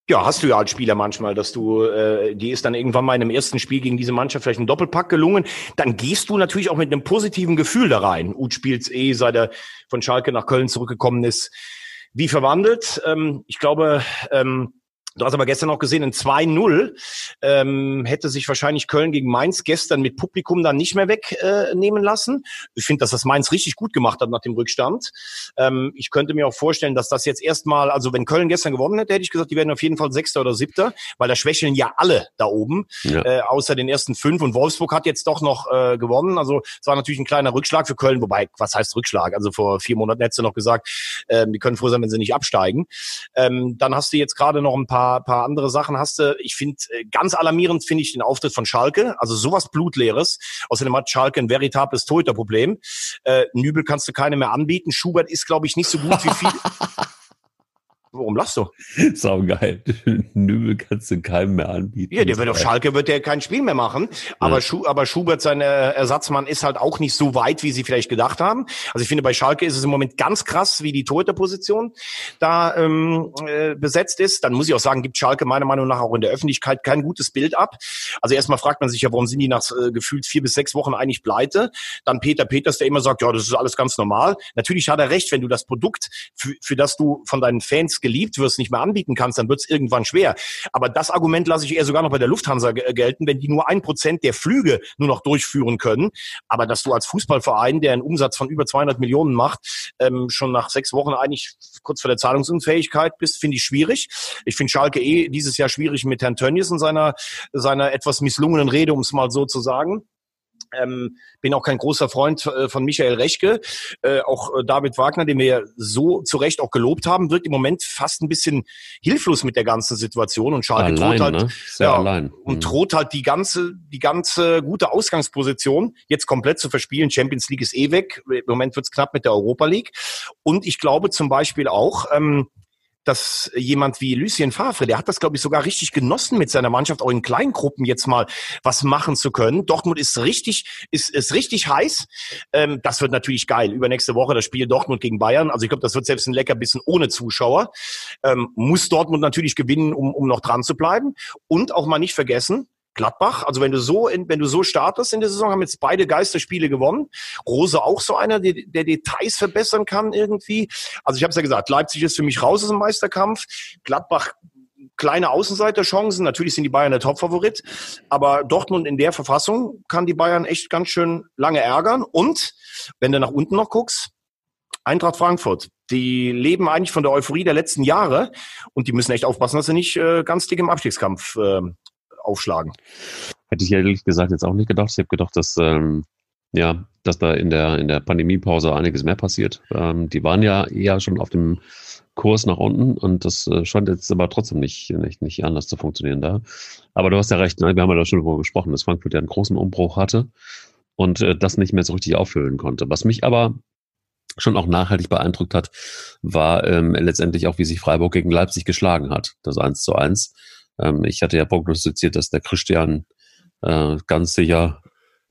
Ja, hast du ja als Spieler manchmal, dass du, äh, die ist dann irgendwann mal in einem ersten Spiel gegen diese Mannschaft vielleicht ein Doppelpack gelungen. Dann gehst du natürlich auch mit einem positiven Gefühl da rein. Uth spielt eh, seit er von Schalke nach Köln zurückgekommen ist, wie verwandelt. Ähm, ich glaube, ähm, Du hast aber gestern auch gesehen, in 2-0 ähm, hätte sich wahrscheinlich Köln gegen Mainz gestern mit Publikum dann nicht mehr wegnehmen äh, lassen. Ich finde, dass das Mainz richtig gut gemacht hat nach dem Rückstand. Ähm, ich könnte mir auch vorstellen, dass das jetzt erstmal, also wenn Köln gestern gewonnen hätte, hätte ich gesagt, die werden auf jeden Fall Sechster oder Siebter, weil da schwächeln ja alle da oben, ja. äh, außer den ersten fünf. Und Wolfsburg hat jetzt doch noch äh, gewonnen. Also es war natürlich ein kleiner Rückschlag für Köln, wobei, was heißt Rückschlag? Also vor vier Monaten hättest du noch gesagt, äh, die können froh sein, wenn sie nicht absteigen. Ähm, dann hast du jetzt gerade noch ein paar paar, paar andere Sachen hast du. Ich finde, äh, ganz alarmierend finde ich den Auftritt von Schalke. Also sowas Blutleeres. Außerdem hat Schalke ein veritables Torhüterproblem. Äh, Nübel kannst du keine mehr anbieten. Schubert ist, glaube ich, nicht so gut wie viel. Warum lachst du?
Sau geil. Nübel kannst du keinem mehr anbieten.
Ja, der wird auf Schalke wird der kein Spiel mehr machen. Aber, ja. Schu aber Schubert, sein äh, Ersatzmann, ist halt auch nicht so weit, wie sie vielleicht gedacht haben. Also ich finde, bei Schalke ist es im Moment ganz krass, wie die Torhüterposition da ähm, äh, besetzt ist. Dann muss ich auch sagen, gibt Schalke meiner Meinung nach auch in der Öffentlichkeit kein gutes Bild ab. Also erstmal fragt man sich ja, warum sind die nach äh, gefühlt vier bis sechs Wochen eigentlich pleite? Dann Peter Peters, der immer sagt, ja, das ist alles ganz normal. Natürlich hat er recht, wenn du das Produkt, für, für das du von deinen Fans geliebt wirst, nicht mehr anbieten kannst, dann wird es irgendwann schwer. Aber das Argument lasse ich eher sogar noch bei der Lufthansa gelten, wenn die nur ein Prozent der Flüge nur noch durchführen können. Aber dass du als Fußballverein, der einen Umsatz von über 200 Millionen macht, ähm, schon nach sechs Wochen eigentlich kurz vor der Zahlungsunfähigkeit bist, finde ich schwierig. Ich finde Schalke eh dieses Jahr schwierig mit Herrn Tönnies und seiner, seiner etwas misslungenen Rede, um es mal so zu sagen. Ähm, bin auch kein großer Freund äh, von Michael Rechke. Äh, auch äh, David Wagner, den wir so zu Recht auch gelobt haben, wirkt im Moment fast ein bisschen hilflos mit der ganzen Situation und Schalke allein, droht halt, ne? ja, allein. und mhm. droht halt die ganze, die ganze gute Ausgangsposition jetzt komplett zu verspielen. Champions League ist eh weg. Im Moment wird's knapp mit der Europa League. Und ich glaube zum Beispiel auch, ähm, dass jemand wie Lucien Favre, der hat das, glaube ich, sogar richtig genossen mit seiner Mannschaft, auch in kleinen Gruppen jetzt mal was machen zu können. Dortmund ist richtig, ist, ist richtig heiß. Ähm, das wird natürlich geil. Übernächste Woche das Spiel Dortmund gegen Bayern. Also ich glaube, das wird selbst ein lecker bisschen ohne Zuschauer. Ähm, muss Dortmund natürlich gewinnen, um, um noch dran zu bleiben. Und auch mal nicht vergessen, Gladbach. Also wenn du so, in, wenn du so startest in der Saison, haben jetzt beide Geisterspiele gewonnen. Rose auch so einer, der, der Details verbessern kann irgendwie. Also ich habe es ja gesagt, Leipzig ist für mich raus aus dem Meisterkampf. Gladbach kleine Außenseiterchancen. Natürlich sind die Bayern der Topfavorit, aber Dortmund in der Verfassung kann die Bayern echt ganz schön lange ärgern. Und wenn du nach unten noch guckst, Eintracht Frankfurt, die leben eigentlich von der Euphorie der letzten Jahre und die müssen echt aufpassen, dass sie nicht äh, ganz dick im Abstiegskampf äh, aufschlagen.
Hätte ich ehrlich gesagt jetzt auch nicht gedacht. Ich habe gedacht, dass ähm, ja, dass da in der in der Pandemiepause einiges mehr passiert. Ähm, die waren ja eher schon auf dem Kurs nach unten und das äh, scheint jetzt aber trotzdem nicht, nicht, nicht anders zu funktionieren da. Aber du hast ja recht, ne? wir haben ja da schon darüber gesprochen, dass Frankfurt ja einen großen Umbruch hatte und äh, das nicht mehr so richtig auffüllen konnte. Was mich aber schon auch nachhaltig beeindruckt hat, war ähm, letztendlich auch, wie sich Freiburg gegen Leipzig geschlagen hat. Das 1 zu 1. Ähm, ich hatte ja prognostiziert, dass der Christian äh, ganz sicher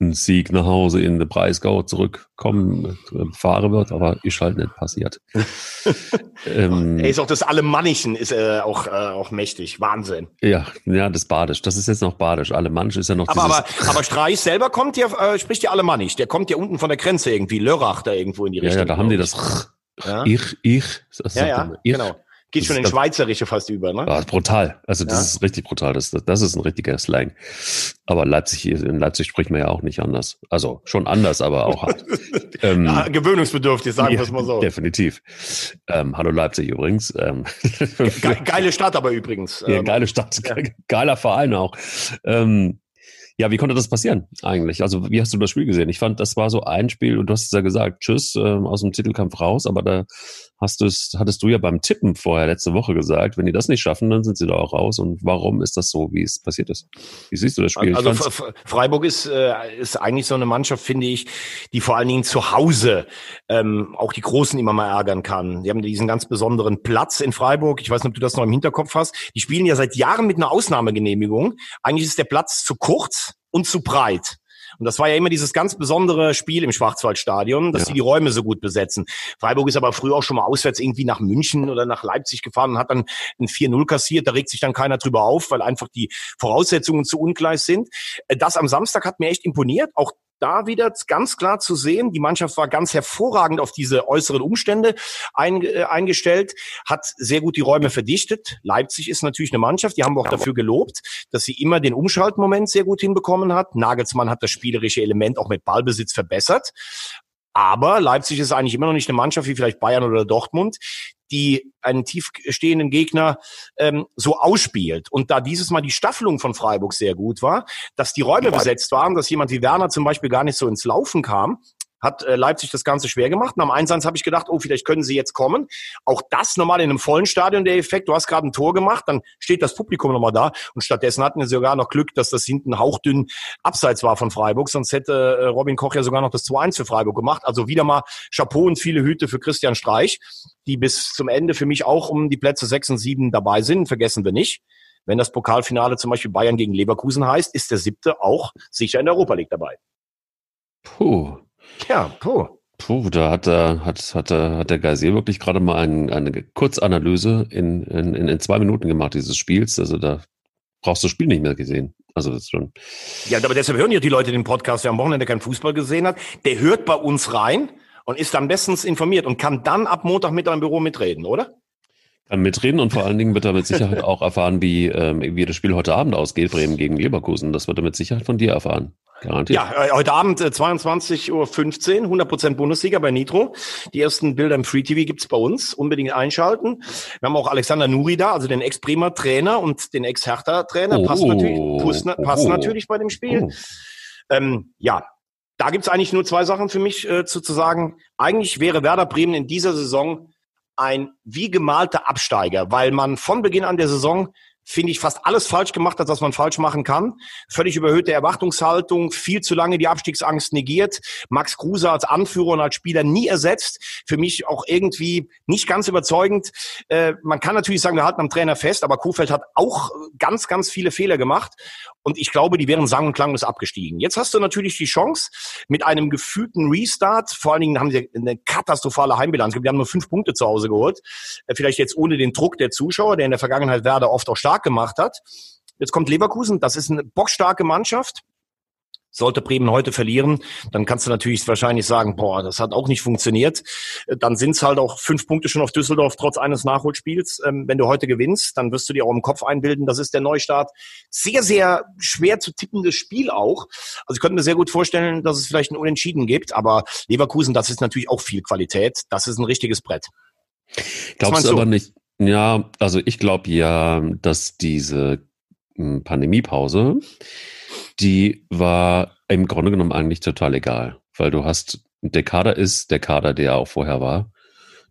einen Sieg nach Hause in den Breisgau zurückkommen äh, fahren wird, aber ist halt nicht passiert.
ähm, er ist auch das Alemannischen ist äh, auch, äh, auch mächtig. Wahnsinn.
Ja, ja, das Badisch. Das ist jetzt noch Badisch. Alemannisch ist ja noch
aber, aber, aber Streich selber kommt ja, äh, spricht ja Alemannisch. Der kommt ja unten von der Grenze irgendwie, Lörrach da irgendwo in die Richtung.
Ja, ja da haben die das ich, ich.
Das ja, ja, ich. genau. Geht schon in Schweizerische fast über, ne?
Ja, brutal. Also das ja. ist richtig brutal. Das, das ist ein richtiger Slang. Aber Leipzig, in Leipzig spricht man ja auch nicht anders. Also schon anders, aber auch halt.
ähm, ja, gewöhnungsbedürftig, sagen wir es mal so.
Definitiv. Ähm, hallo Leipzig übrigens. Ähm,
Ge geile Stadt aber übrigens.
Ja, geile Stadt. Geiler Verein auch. Ähm, ja, wie konnte das passieren eigentlich? Also wie hast du das Spiel gesehen? Ich fand, das war so ein Spiel und du hast es ja gesagt, tschüss, äh, aus dem Titelkampf raus, aber da hast du's, hattest du ja beim Tippen vorher letzte Woche gesagt, wenn die das nicht schaffen, dann sind sie da auch raus. Und warum ist das so, wie es passiert ist? Wie siehst du das Spiel?
Also Freiburg ist, äh, ist eigentlich so eine Mannschaft, finde ich, die vor allen Dingen zu Hause ähm, auch die Großen immer mal ärgern kann. Die haben diesen ganz besonderen Platz in Freiburg. Ich weiß nicht, ob du das noch im Hinterkopf hast. Die spielen ja seit Jahren mit einer Ausnahmegenehmigung. Eigentlich ist der Platz zu kurz und zu breit. Und das war ja immer dieses ganz besondere Spiel im Schwarzwaldstadion, dass ja. die die Räume so gut besetzen. Freiburg ist aber früher auch schon mal auswärts irgendwie nach München oder nach Leipzig gefahren und hat dann ein 4-0 kassiert. Da regt sich dann keiner drüber auf, weil einfach die Voraussetzungen zu ungleich sind. Äh, das am Samstag hat mir echt imponiert. Auch da wieder ganz klar zu sehen, die Mannschaft war ganz hervorragend auf diese äußeren Umstände ein, äh, eingestellt, hat sehr gut die Räume verdichtet. Leipzig ist natürlich eine Mannschaft, die haben wir auch dafür gelobt, dass sie immer den Umschaltmoment sehr gut hinbekommen hat. Nagelsmann hat das spielerische Element auch mit Ballbesitz verbessert. Aber Leipzig ist eigentlich immer noch nicht eine Mannschaft wie vielleicht Bayern oder Dortmund, die einen tiefstehenden Gegner ähm, so ausspielt. Und da dieses Mal die Staffelung von Freiburg sehr gut war, dass die Räume besetzt waren, dass jemand wie Werner zum Beispiel gar nicht so ins Laufen kam, hat äh, Leipzig das Ganze schwer gemacht. Und am 1 habe ich gedacht, oh, vielleicht können sie jetzt kommen. Auch das normal in einem vollen Stadion der Effekt. Du hast gerade ein Tor gemacht, dann steht das Publikum nochmal da. Und stattdessen hatten wir sogar noch Glück, dass das hinten hauchdünn abseits war von Freiburg. Sonst hätte äh, Robin Koch ja sogar noch das 2-1 für Freiburg gemacht. Also wieder mal Chapeau und viele Hüte für Christian Streich, die bis zum Ende für mich auch um die Plätze 6 und 7 dabei sind. Vergessen wir nicht. Wenn das Pokalfinale zum Beispiel Bayern gegen Leverkusen heißt, ist der siebte auch sicher in der Europa League dabei.
Puh,
ja, puh.
Puh, da hat, er, hat, hat, hat der Geysir wirklich gerade mal ein, eine Kurzanalyse in, in, in zwei Minuten gemacht, dieses Spiels. Also da brauchst du das Spiel nicht mehr gesehen. Also das ist schon.
Ja, aber deshalb hören ja die Leute den Podcast, wer am Wochenende keinen Fußball gesehen hat. Der hört bei uns rein und ist dann bestens informiert und kann dann ab Montagmittag im Büro mitreden, oder?
Kann mitreden und vor allen Dingen wird er mit Sicherheit auch erfahren, wie, ähm, wie das Spiel heute Abend ausgeht, Bremen gegen Leverkusen. Das wird er mit Sicherheit von dir erfahren.
Garantiert. Ja, äh, heute Abend äh, 22.15 Uhr, 100% Bundesliga bei Nitro. Die ersten Bilder im Free TV gibt's bei uns. Unbedingt einschalten. Wir haben auch Alexander Nuri da, also den Ex-Bremer Trainer und den Ex-Hertha-Trainer. Oh, passt natürlich, passt, passt oh, natürlich bei dem Spiel. Oh. Ähm, ja, da gibt's eigentlich nur zwei Sachen für mich äh, zu, zu sagen. Eigentlich wäre Werder Bremen in dieser Saison ein wie gemalter Absteiger, weil man von Beginn an der Saison finde ich, fast alles falsch gemacht hat, was man falsch machen kann. Völlig überhöhte Erwartungshaltung, viel zu lange die Abstiegsangst negiert. Max Kruse als Anführer und als Spieler nie ersetzt. Für mich auch irgendwie nicht ganz überzeugend. Äh, man kann natürlich sagen, wir halten am Trainer fest, aber Kofeld hat auch ganz, ganz viele Fehler gemacht. Und ich glaube, die wären sang- und klanglos abgestiegen. Jetzt hast du natürlich die Chance, mit einem gefühlten Restart, vor allen Dingen haben sie eine katastrophale Heimbilanz. Wir haben nur fünf Punkte zu Hause geholt. Äh, vielleicht jetzt ohne den Druck der Zuschauer, der in der Vergangenheit Werder oft auch stark gemacht hat. Jetzt kommt Leverkusen, das ist eine bockstarke Mannschaft. Sollte Bremen heute verlieren, dann kannst du natürlich wahrscheinlich sagen, boah, das hat auch nicht funktioniert. Dann sind es halt auch fünf Punkte schon auf Düsseldorf trotz eines Nachholspiels. Ähm, wenn du heute gewinnst, dann wirst du dir auch im Kopf einbilden, das ist der Neustart. Sehr, sehr schwer zu tippendes Spiel auch. Also ich könnte mir sehr gut vorstellen, dass es vielleicht ein Unentschieden gibt, aber Leverkusen, das ist natürlich auch viel Qualität. Das ist ein richtiges Brett.
Glaubst du aber nicht, ja, also ich glaube ja, dass diese hm, Pandemiepause die war im Grunde genommen eigentlich total egal, weil du hast, der Kader ist der Kader, der auch vorher war.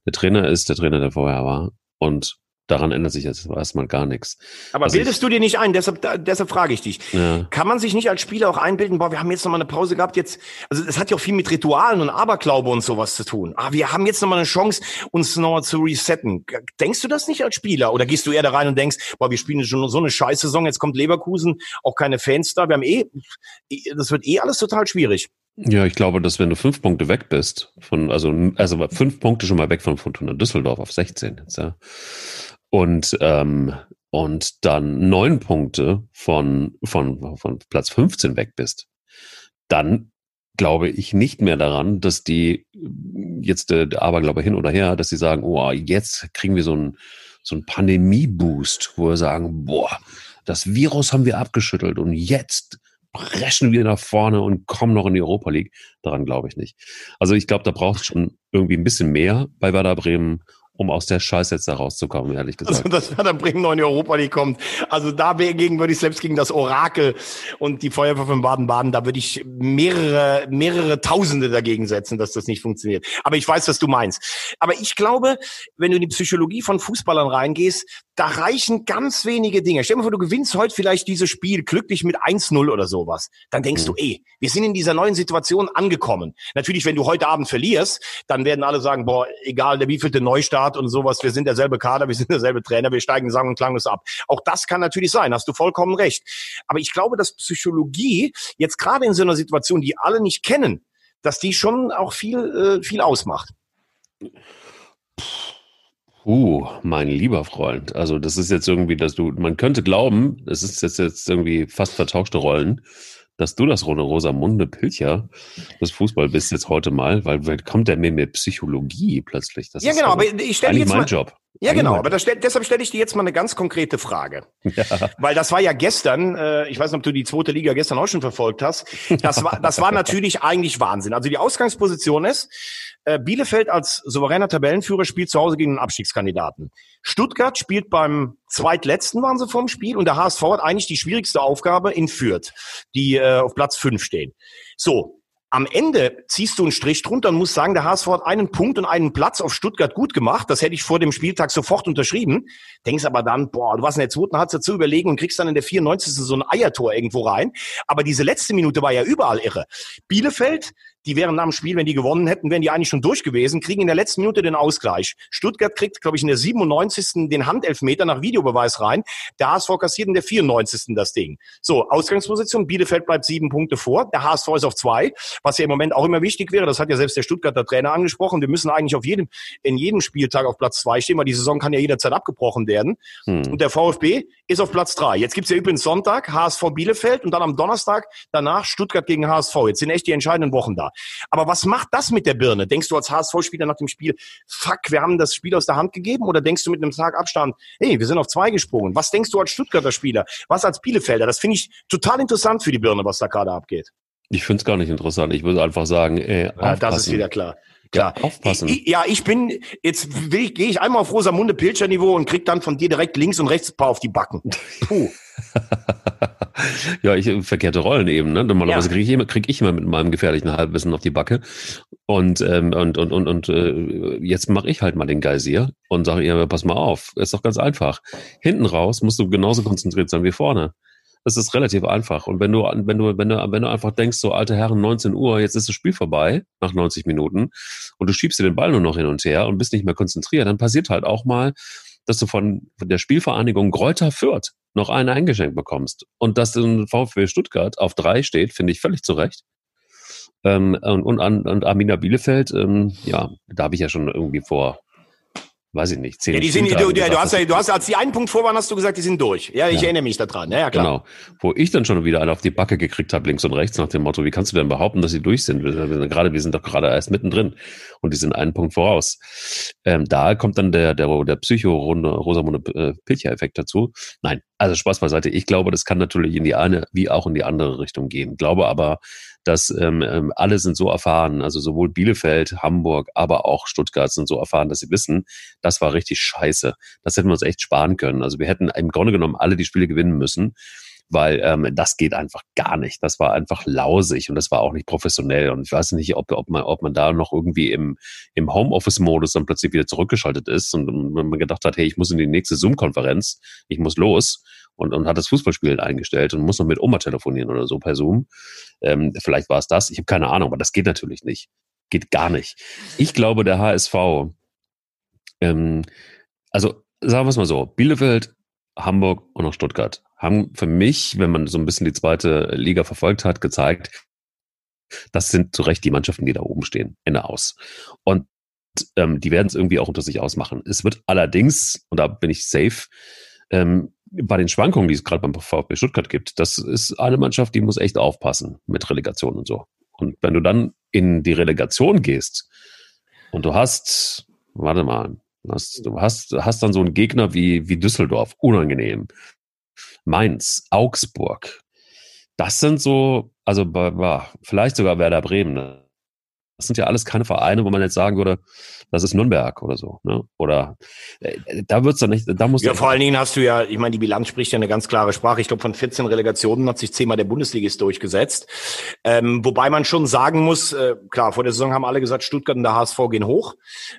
Der Trainer ist der Trainer, der vorher war. Und daran ändert sich jetzt erstmal gar nichts.
Aber also bildest ich, du dir nicht ein, deshalb, deshalb frage ich dich. Ja. Kann man sich nicht als Spieler auch einbilden, boah, wir haben jetzt nochmal eine Pause gehabt, jetzt, also es hat ja auch viel mit Ritualen und Aberglaube und sowas zu tun. Ah, wir haben jetzt nochmal eine Chance, uns nochmal zu resetten. Denkst du das nicht als Spieler? Oder gehst du eher da rein und denkst, boah, wir spielen schon so eine Scheißsaison, jetzt kommt Leverkusen, auch keine Fans da, wir haben eh, das wird eh alles total schwierig.
Ja, ich glaube, dass wenn du fünf Punkte weg bist, von, also, also fünf Punkte schon mal weg von Fortuna Düsseldorf auf 16 jetzt, ja und, ähm, und dann neun Punkte von, von, von Platz 15 weg bist, dann glaube ich nicht mehr daran, dass die jetzt äh, der Aberglaube hin oder her, dass sie sagen, oh, jetzt kriegen wir so einen so einen Pandemie-Boost, wo wir sagen, boah, das Virus haben wir abgeschüttelt und jetzt preschen wir nach vorne und kommen noch in die Europa League. Daran glaube ich nicht. Also ich glaube, da braucht es schon irgendwie ein bisschen mehr bei Werder Bremen um aus der Scheiße jetzt da rauszukommen, ehrlich gesagt.
Also, dass Werder Bremen noch in die Europa League kommt. Also dagegen würde ich selbst gegen das Orakel und die Feuerwehr von Baden-Baden, da würde ich mehrere, mehrere Tausende dagegen setzen, dass das nicht funktioniert. Aber ich weiß, was du meinst. Aber ich glaube, wenn du in die Psychologie von Fußballern reingehst, da reichen ganz wenige Dinge. Stell dir mal vor, du gewinnst heute vielleicht dieses Spiel glücklich mit 1-0 oder sowas. Dann denkst mhm. du, ey, wir sind in dieser neuen Situation angekommen. Natürlich, wenn du heute Abend verlierst, dann werden alle sagen, boah, egal der wievielte Neustart, Start und sowas. Wir sind derselbe Kader, wir sind derselbe Trainer, wir steigen sang- und klanglos ab. Auch das kann natürlich sein, hast du vollkommen recht. Aber ich glaube, dass Psychologie jetzt gerade in so einer Situation, die alle nicht kennen, dass die schon auch viel, äh, viel ausmacht.
Uh, mein lieber Freund. Also das ist jetzt irgendwie, dass du, man könnte glauben, es ist jetzt, jetzt irgendwie fast vertauschte Rollen, dass du das Rosamunde Pilcher des Fußball bist jetzt heute mal, weil, weil kommt der mir mit Psychologie plötzlich.
Das ja, genau, aber ich stelle jetzt
mein
mal,
Job.
Ja, genau, aber stell, deshalb stelle ich dir jetzt mal eine ganz konkrete Frage. Ja. Weil das war ja gestern, äh, ich weiß nicht, ob du die zweite Liga gestern auch schon verfolgt hast, das war, das war natürlich eigentlich Wahnsinn. Also die Ausgangsposition ist, äh, Bielefeld als souveräner Tabellenführer spielt zu Hause gegen einen Abstiegskandidaten. Stuttgart spielt beim zweitletzten waren sie vom Spiel und der HSV hat eigentlich die schwierigste Aufgabe in Fürth, die äh, auf Platz fünf stehen. So, am Ende ziehst du einen Strich drunter und musst sagen, der HSV hat einen Punkt und einen Platz auf Stuttgart gut gemacht. Das hätte ich vor dem Spieltag sofort unterschrieben. Denkst aber dann, boah, du warst in der zweiten Halbzeit zu überlegen und kriegst dann in der 94. so ein Eiertor irgendwo rein. Aber diese letzte Minute war ja überall irre. Bielefeld die wären nach dem Spiel, wenn die gewonnen hätten, wären die eigentlich schon durch gewesen, kriegen in der letzten Minute den Ausgleich. Stuttgart kriegt, glaube ich, in der 97. den Handelfmeter nach Videobeweis rein. Der HSV kassiert in der 94. das Ding. So, Ausgangsposition, Bielefeld bleibt sieben Punkte vor, der HSV ist auf zwei, was ja im Moment auch immer wichtig wäre, das hat ja selbst der Stuttgarter Trainer angesprochen, wir müssen eigentlich auf jedem, in jedem Spieltag auf Platz zwei stehen, weil die Saison kann ja jederzeit abgebrochen werden. Hm. Und der VfB ist auf Platz drei. Jetzt gibt's ja übrigens Sonntag HSV Bielefeld und dann am Donnerstag danach Stuttgart gegen HSV. Jetzt sind echt die entscheidenden Wochen da. Aber was macht das mit der Birne? Denkst du als HSV-Spieler nach dem Spiel, fuck, wir haben das Spiel aus der Hand gegeben? Oder denkst du mit einem Tag Abstand, hey, wir sind auf zwei gesprungen? Was denkst du als Stuttgarter Spieler? Was als Bielefelder? Das finde ich total interessant für die Birne, was da gerade abgeht.
Ich finde es gar nicht interessant. Ich würde einfach sagen, ey,
ja, das ist wieder klar. Klar.
Ja, aufpassen.
Ich, ja, ich bin, jetzt will ich, gehe ich einmal auf Rosamunde Pilcher Niveau und krieg dann von dir direkt links und rechts ein paar auf die Backen. Puh.
ja, ich verkehrte Rollen eben. Ne? Normalerweise ja. kriege ich, immer, krieg ich immer mit meinem gefährlichen Halbwissen auf die Backe. Und, ähm, und, und, und, und äh, jetzt mache ich halt mal den Geisier und sage ihr, pass mal auf, ist doch ganz einfach. Hinten raus musst du genauso konzentriert sein wie vorne. Das ist relativ einfach. Und wenn du, wenn du, wenn du, wenn du einfach denkst, so alte Herren, 19 Uhr, jetzt ist das Spiel vorbei, nach 90 Minuten, und du schiebst dir den Ball nur noch hin und her und bist nicht mehr konzentriert, dann passiert halt auch mal, dass du von, von der Spielvereinigung Gräuter Fürth noch einen eingeschenkt bekommst. Und dass ein VfB Stuttgart auf drei steht, finde ich völlig zu Recht. Ähm, und, und, und Arminia Bielefeld, ähm, ja, da habe ich ja schon irgendwie vor weiß ich nicht,
zehn Ja, die sind, du, du, du, hast ja, du hast, als die einen Punkt vor waren, hast du gesagt, die sind durch. Ja, ich ja. erinnere mich daran. Ja, ja, klar. Genau.
Wo ich dann schon wieder alle auf die Backe gekriegt habe, links und rechts, nach dem Motto, wie kannst du denn behaupten, dass sie durch sind? Wir, wir, gerade, wir sind doch gerade erst mittendrin und die sind einen Punkt voraus. Ähm, da kommt dann der, der, der Psycho-Rosamunde äh, Pilcher-Effekt dazu. Nein, also Spaß beiseite. Ich glaube, das kann natürlich in die eine wie auch in die andere Richtung gehen. Glaube aber, dass ähm, ähm, alle sind so erfahren, also sowohl Bielefeld, Hamburg, aber auch Stuttgart sind so erfahren, dass sie wissen, das war richtig scheiße. Das hätten wir uns echt sparen können. Also wir hätten im Grunde genommen alle die Spiele gewinnen müssen weil ähm, das geht einfach gar nicht. Das war einfach lausig und das war auch nicht professionell. Und ich weiß nicht, ob, ob, man, ob man da noch irgendwie im, im Homeoffice-Modus dann plötzlich wieder zurückgeschaltet ist und man gedacht hat, hey, ich muss in die nächste Zoom-Konferenz, ich muss los und, und hat das Fußballspielen eingestellt und muss noch mit Oma telefonieren oder so per Zoom. Ähm, vielleicht war es das, ich habe keine Ahnung, aber das geht natürlich nicht. Geht gar nicht. Ich glaube, der HSV, ähm, also sagen wir es mal so, Bielefeld, Hamburg und auch Stuttgart haben für mich, wenn man so ein bisschen die zweite Liga verfolgt hat, gezeigt, das sind zu Recht die Mannschaften, die da oben stehen. Ende aus. Und ähm, die werden es irgendwie auch unter sich ausmachen. Es wird allerdings, und da bin ich safe, ähm, bei den Schwankungen, die es gerade beim VfB Stuttgart gibt, das ist eine Mannschaft, die muss echt aufpassen mit Relegation und so. Und wenn du dann in die Relegation gehst und du hast, warte mal, hast, du hast, hast dann so einen Gegner wie, wie Düsseldorf, unangenehm. Mainz, Augsburg. Das sind so, also vielleicht sogar Werder Bremen. Das sind ja alles keine Vereine, wo man jetzt sagen würde, das ist Nürnberg oder so. Ne? Oder äh, da wird's dann nicht, da muss
Ja, vor allen Dingen hast du ja, ich meine, die Bilanz spricht ja eine ganz klare Sprache. Ich glaube, von 14 Relegationen hat sich zehnmal der Bundesligist durchgesetzt. Ähm, wobei man schon sagen muss, äh, klar, vor der Saison haben alle gesagt, Stuttgart und der HSV gehen hoch.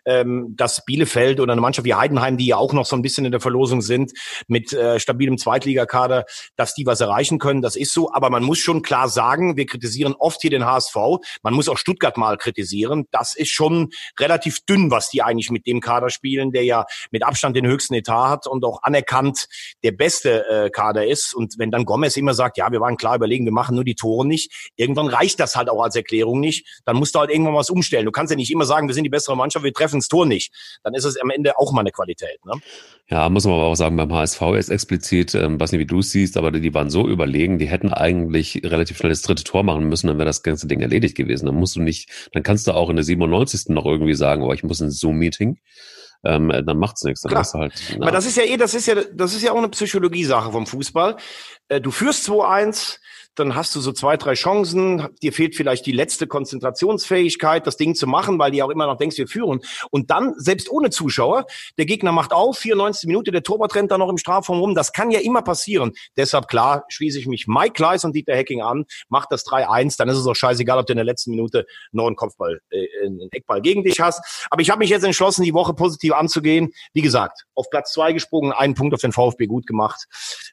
Ähm, dass Bielefeld oder eine Mannschaft wie Heidenheim, die ja auch noch so ein bisschen in der Verlosung sind, mit äh, stabilem Zweitligakader, dass die was erreichen können, das ist so. Aber man muss schon klar sagen, wir kritisieren oft hier den HSV. Man muss auch Stuttgart mal kritisieren kritisieren. Das ist schon relativ dünn, was die eigentlich mit dem Kader spielen, der ja mit Abstand den höchsten Etat hat und auch anerkannt der beste äh, Kader ist. Und wenn dann Gomez immer sagt, ja, wir waren klar überlegen, wir machen nur die Tore nicht, irgendwann reicht das halt auch als Erklärung nicht. Dann musst du halt irgendwann was umstellen. Du kannst ja nicht immer sagen, wir sind die bessere Mannschaft, wir treffen das Tor nicht. Dann ist es am Ende auch mal eine Qualität. Ne?
Ja, muss man aber auch sagen, beim HSV ist explizit, ähm, weiß nicht, wie du es siehst, aber die waren so überlegen, die hätten eigentlich relativ schnell das dritte Tor machen müssen, dann wäre das ganze Ding erledigt gewesen. Dann musst du nicht, dann kannst du auch in der 97. noch irgendwie sagen, oh, ich muss ein Zoom-Meeting. Ähm, dann macht's nichts. Dann
Klar. Halt, aber das ist ja eh, das ist ja, das ist ja auch eine Psychologiesache vom Fußball. Äh, du führst 2-1, dann hast du so zwei, drei Chancen, dir fehlt vielleicht die letzte Konzentrationsfähigkeit, das Ding zu machen, weil die auch immer noch denkst, wir führen. Und dann, selbst ohne Zuschauer, der Gegner macht auf, 94 Minute, der Torwart rennt da noch im Strafraum rum, das kann ja immer passieren. Deshalb, klar, schließe ich mich Mike Kleiss und Dieter Hecking an, macht das 3-1, dann ist es auch scheißegal, ob du in der letzten Minute noch einen Kopfball, äh, einen Eckball gegen dich hast. Aber ich habe mich jetzt entschlossen, die Woche positiv anzugehen. Wie gesagt, auf Platz zwei gesprungen, einen Punkt auf den VfB gut gemacht.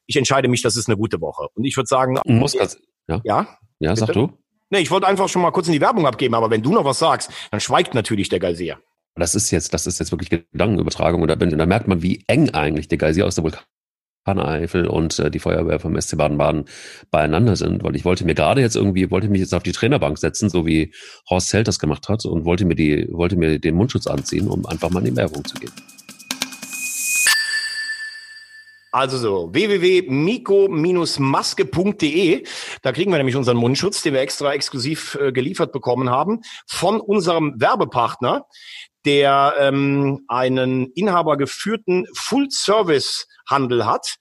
Ich entscheide mich, das ist eine gute Woche. Und ich würde sagen,
muss
ja? Ja,
ja sag du.
Nee, ich wollte einfach schon mal kurz in die Werbung abgeben, aber wenn du noch was sagst, dann schweigt natürlich der Geysir.
Das ist jetzt, das ist jetzt wirklich Gedankenübertragung und da, da merkt man, wie eng eigentlich der Geysir aus der Vulkaneifel und äh, die Feuerwehr vom SC Baden-Baden beieinander sind, weil ich wollte mir gerade jetzt irgendwie, wollte mich jetzt auf die Trainerbank setzen, so wie Horst Zelt das gemacht hat und wollte mir die, wollte mir den Mundschutz anziehen, um einfach mal in die Werbung zu gehen.
Also so, www.miko-maske.de. Da kriegen wir nämlich unseren Mundschutz, den wir extra exklusiv äh, geliefert bekommen haben, von unserem Werbepartner, der ähm, einen inhabergeführten Full-Service-Handel hat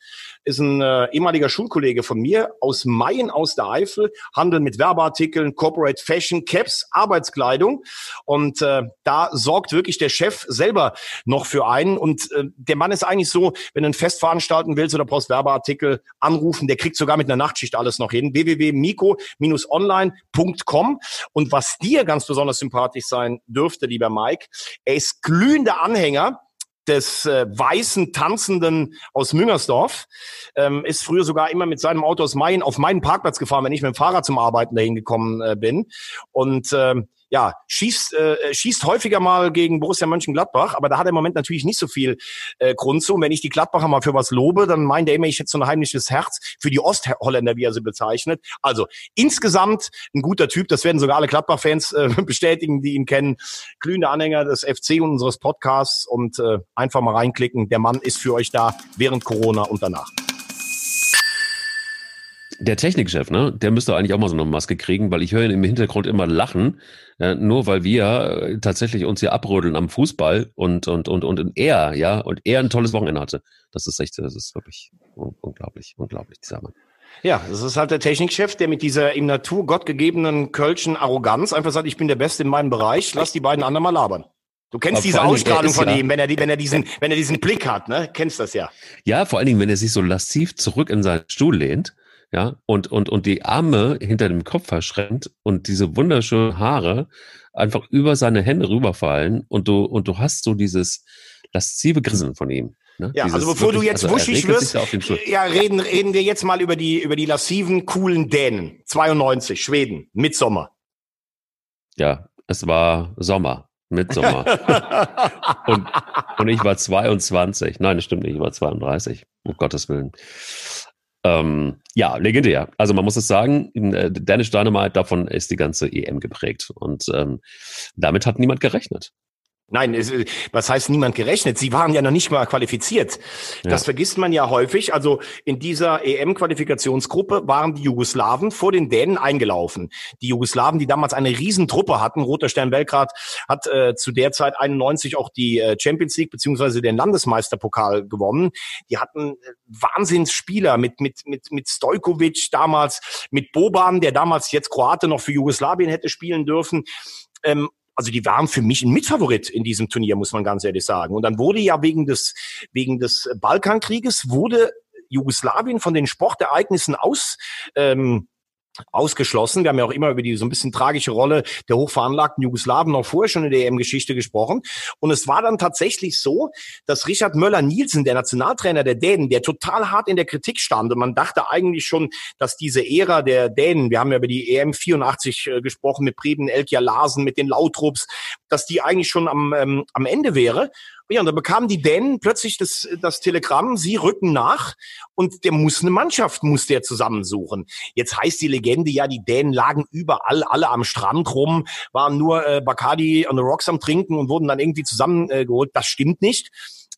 ist ein äh, ehemaliger Schulkollege von mir aus Mayen aus der Eifel, handelt mit Werbeartikeln, Corporate Fashion, Caps, Arbeitskleidung. Und äh, da sorgt wirklich der Chef selber noch für einen. Und äh, der Mann ist eigentlich so, wenn du ein Fest veranstalten willst oder brauchst Werbeartikel, anrufen, der kriegt sogar mit einer Nachtschicht alles noch hin. www.miko-online.com. Und was dir ganz besonders sympathisch sein dürfte, lieber Mike, er ist glühender Anhänger des äh, weißen Tanzenden aus Müngersdorf, ähm, ist früher sogar immer mit seinem Auto aus Main auf meinen Parkplatz gefahren, wenn ich mit dem Fahrrad zum Arbeiten dahin gekommen äh, bin. Und ähm, ja, schießt, äh, schießt häufiger mal gegen Borussia Mönchengladbach, aber da hat er im Moment natürlich nicht so viel äh, Grund zu. Und wenn ich die Gladbacher mal für was lobe, dann meint er immer, ich hätte so ein heimliches Herz für die Ostholländer, wie er sie bezeichnet. Also insgesamt ein guter Typ, das werden sogar alle Gladbach-Fans äh, bestätigen, die ihn kennen. Glühende Anhänger des FC und unseres Podcasts und äh, einfach mal reinklicken. Der Mann ist für euch da während Corona und danach.
Der Technikchef, ne, der müsste eigentlich auch mal so eine Maske kriegen, weil ich höre ihn im Hintergrund immer lachen, äh, nur weil wir äh, tatsächlich uns hier abrödeln am Fußball und, und, und, und er, ja, und er ein tolles Wochenende hatte. Das ist echt, das ist wirklich unglaublich, unglaublich, dieser Mann.
Ja, das ist halt der Technikchef, der mit dieser im Natur gottgegebenen Kölschen Arroganz einfach sagt, ich bin der Beste in meinem Bereich, lass die beiden anderen mal labern. Du kennst Aber diese Ausstrahlung von ja, ihm, wenn er, wenn er diesen, wenn er diesen Blick hat, ne? Kennst das ja.
Ja, vor allen Dingen, wenn er sich so lassiv zurück in seinen Stuhl lehnt ja, und, und, und die Arme hinter dem Kopf verschränkt und diese wunderschönen Haare einfach über seine Hände rüberfallen und du, und du hast so dieses laszive Grinsen von ihm.
Ne? Ja, Dieses also bevor wirklich, du jetzt also wuschig wirst, ja, reden, reden wir jetzt mal über die, über die lassiven, coolen Dänen. 92, Schweden, Mitsommer.
Ja, es war Sommer, Mitsommer. und, und ich war 22. Nein, das stimmt nicht, ich war 32. Um Gottes Willen. Ähm, ja, legendär. Also man muss es sagen, äh, Danish Dynamite, davon ist die ganze EM geprägt. Und ähm, damit hat niemand gerechnet.
Nein, es, was heißt niemand gerechnet? Sie waren ja noch nicht mal qualifiziert. Das ja. vergisst man ja häufig. Also in dieser EM-Qualifikationsgruppe waren die Jugoslawen vor den Dänen eingelaufen. Die Jugoslawen, die damals eine Riesentruppe hatten. Roter Stern Belgrad hat äh, zu der Zeit 91 auch die äh, Champions League beziehungsweise den Landesmeisterpokal gewonnen. Die hatten äh, Wahnsinnsspieler mit mit mit mit Stojkovic damals, mit Boban, der damals jetzt Kroate noch für Jugoslawien hätte spielen dürfen. Ähm, also die waren für mich ein Mitfavorit in diesem Turnier, muss man ganz ehrlich sagen. Und dann wurde ja wegen des, wegen des Balkankrieges wurde Jugoslawien von den Sportereignissen aus, ähm, ausgeschlossen. Wir haben ja auch immer über die so ein bisschen tragische Rolle der hochveranlagten Jugoslawen noch vorher schon in der EM-Geschichte gesprochen. Und es war dann tatsächlich so, dass Richard Möller-Nielsen, der Nationaltrainer der Dänen, der total hart in der Kritik stand und man dachte eigentlich schon, dass diese Ära der Dänen, wir haben ja über die EM 84 äh, gesprochen mit Preben, Elkja Larsen, mit den Lautrups, dass die eigentlich schon am, ähm, am Ende wäre. Ja, und da bekamen die Dänen plötzlich das, das Telegramm, sie rücken nach und der muss eine Mannschaft, muss der zusammensuchen. Jetzt heißt die Legende ja, die Dänen lagen überall, alle am Strand rum, waren nur äh, Bacardi on the Rocks am Trinken und wurden dann irgendwie zusammengeholt. Äh, das stimmt nicht.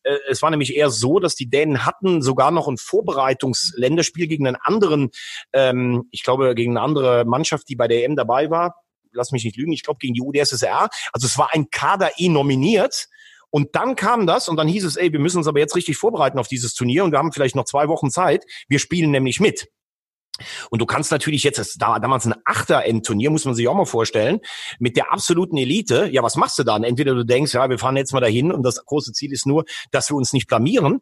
Äh, es war nämlich eher so, dass die Dänen hatten sogar noch ein Vorbereitungsländerspiel gegen einen anderen, ähm, ich glaube, gegen eine andere Mannschaft, die bei der EM dabei war. Lass mich nicht lügen, ich glaube gegen die UdSSR. Also es war ein Kader eh nominiert und dann kam das und dann hieß es, ey, wir müssen uns aber jetzt richtig vorbereiten auf dieses Turnier und wir haben vielleicht noch zwei Wochen Zeit. Wir spielen nämlich mit. Und du kannst natürlich jetzt, da damals ein Achter-Endturnier, muss man sich auch mal vorstellen, mit der absoluten Elite. Ja, was machst du dann? Entweder du denkst, ja, wir fahren jetzt mal dahin und das große Ziel ist nur, dass wir uns nicht blamieren.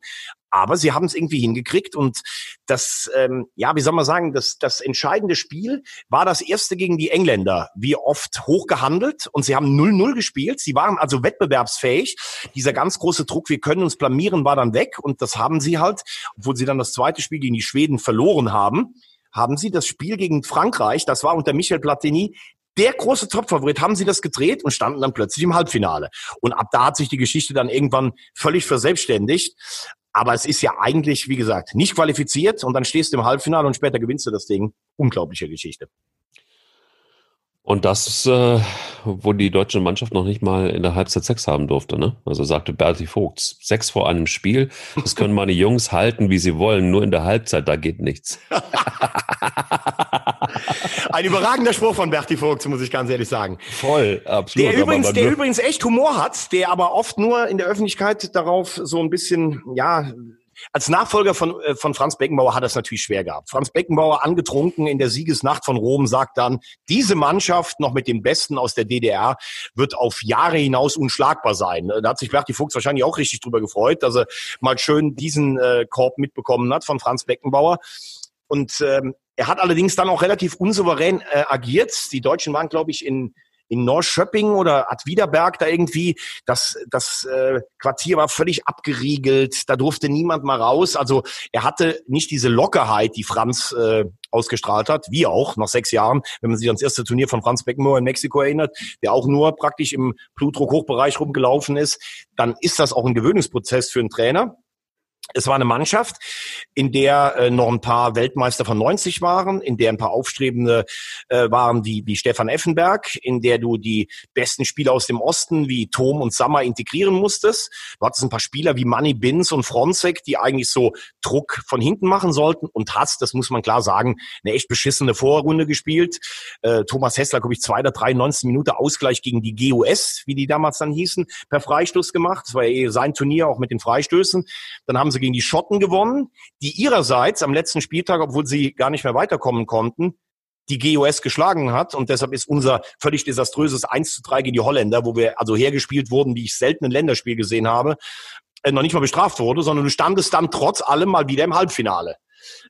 Aber sie haben es irgendwie hingekriegt und das, ähm, ja, wie soll man sagen, das, das entscheidende Spiel war das erste gegen die Engländer. Wie oft hochgehandelt und sie haben 0-0 gespielt. Sie waren also wettbewerbsfähig. Dieser ganz große Druck, wir können uns blamieren, war dann weg und das haben sie halt, obwohl sie dann das zweite Spiel gegen die Schweden verloren haben haben sie das Spiel gegen Frankreich, das war unter Michel Platini, der große Topfavorit, haben sie das gedreht und standen dann plötzlich im Halbfinale. Und ab da hat sich die Geschichte dann irgendwann völlig verselbstständigt. Aber es ist ja eigentlich, wie gesagt, nicht qualifiziert und dann stehst du im Halbfinale und später gewinnst du das Ding. Unglaubliche Geschichte.
Und das, äh, wo die deutsche Mannschaft noch nicht mal in der Halbzeit Sex haben durfte, ne? Also sagte Berti Vogt, sechs vor einem Spiel, das können meine Jungs halten, wie sie wollen, nur in der Halbzeit, da geht nichts.
Ein überragender Spruch von Berti Vogt, muss ich ganz ehrlich sagen.
Voll, absolut.
Der übrigens, der übrigens echt Humor hat, der aber oft nur in der Öffentlichkeit darauf so ein bisschen, ja, als Nachfolger von, äh, von Franz Beckenbauer hat er es natürlich schwer gehabt. Franz Beckenbauer, angetrunken in der Siegesnacht von Rom, sagt dann, diese Mannschaft, noch mit den Besten aus der DDR, wird auf Jahre hinaus unschlagbar sein. Äh, da hat sich Berti Fuchs wahrscheinlich auch richtig drüber gefreut, dass er mal schön diesen äh, Korb mitbekommen hat von Franz Beckenbauer. Und ähm, er hat allerdings dann auch relativ unsouverän äh, agiert. Die Deutschen waren, glaube ich, in in Norrköping oder Adwiderberg da irgendwie, das, das äh, Quartier war völlig abgeriegelt, da durfte niemand mal raus. Also er hatte nicht diese Lockerheit, die Franz äh, ausgestrahlt hat, wie auch nach sechs Jahren, wenn man sich ans erste Turnier von Franz Beckenbauer in Mexiko erinnert, der auch nur praktisch im Blutdruck-Hochbereich rumgelaufen ist, dann ist das auch ein Gewöhnungsprozess für einen Trainer. Es war eine Mannschaft, in der äh, noch ein paar Weltmeister von 90 waren, in der ein paar Aufstrebende äh, waren wie, wie Stefan Effenberg, in der du die besten Spieler aus dem Osten wie Tom und Sammer integrieren musstest. Du hattest ein paar Spieler wie Manny Binz und Fronzek, die eigentlich so Druck von hinten machen sollten und hast, das muss man klar sagen, eine echt beschissene Vorrunde gespielt. Äh, Thomas Hessler, glaube ich, zwei oder drei 19 Minuten Ausgleich gegen die GUS, wie die damals dann hießen, per Freistoß gemacht. Das war ja eh sein Turnier, auch mit den Freistößen. Dann haben sie sie gegen die Schotten gewonnen, die ihrerseits am letzten Spieltag, obwohl sie gar nicht mehr weiterkommen konnten, die GOS geschlagen hat. Und deshalb ist unser völlig desaströses 1 zu 3 gegen die Holländer, wo wir also hergespielt wurden, wie ich selten ein Länderspiel gesehen habe, äh, noch nicht mal bestraft wurde, sondern du standest dann trotz allem mal wieder im Halbfinale.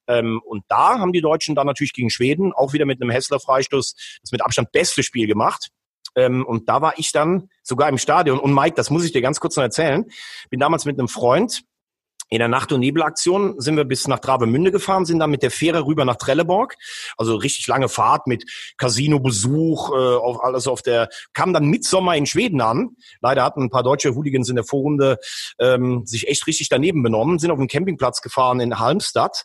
Ähm, und da haben die Deutschen dann natürlich gegen Schweden auch wieder mit einem Hessler-Freistoß das mit Abstand beste Spiel gemacht. Ähm, und da war ich dann sogar im Stadion. Und Mike, das muss ich dir ganz kurz noch erzählen. Bin damals mit einem Freund in der Nacht- und Nebelaktion sind wir bis nach Travemünde gefahren, sind dann mit der Fähre rüber nach Trelleborg. Also richtig lange Fahrt mit Casino-Besuch, äh, auf, alles auf der, kam dann Mitsommer in Schweden an. Leider hatten ein paar deutsche Hooligans in der Vorrunde ähm, sich echt richtig daneben benommen, sind auf den Campingplatz gefahren in Halmstad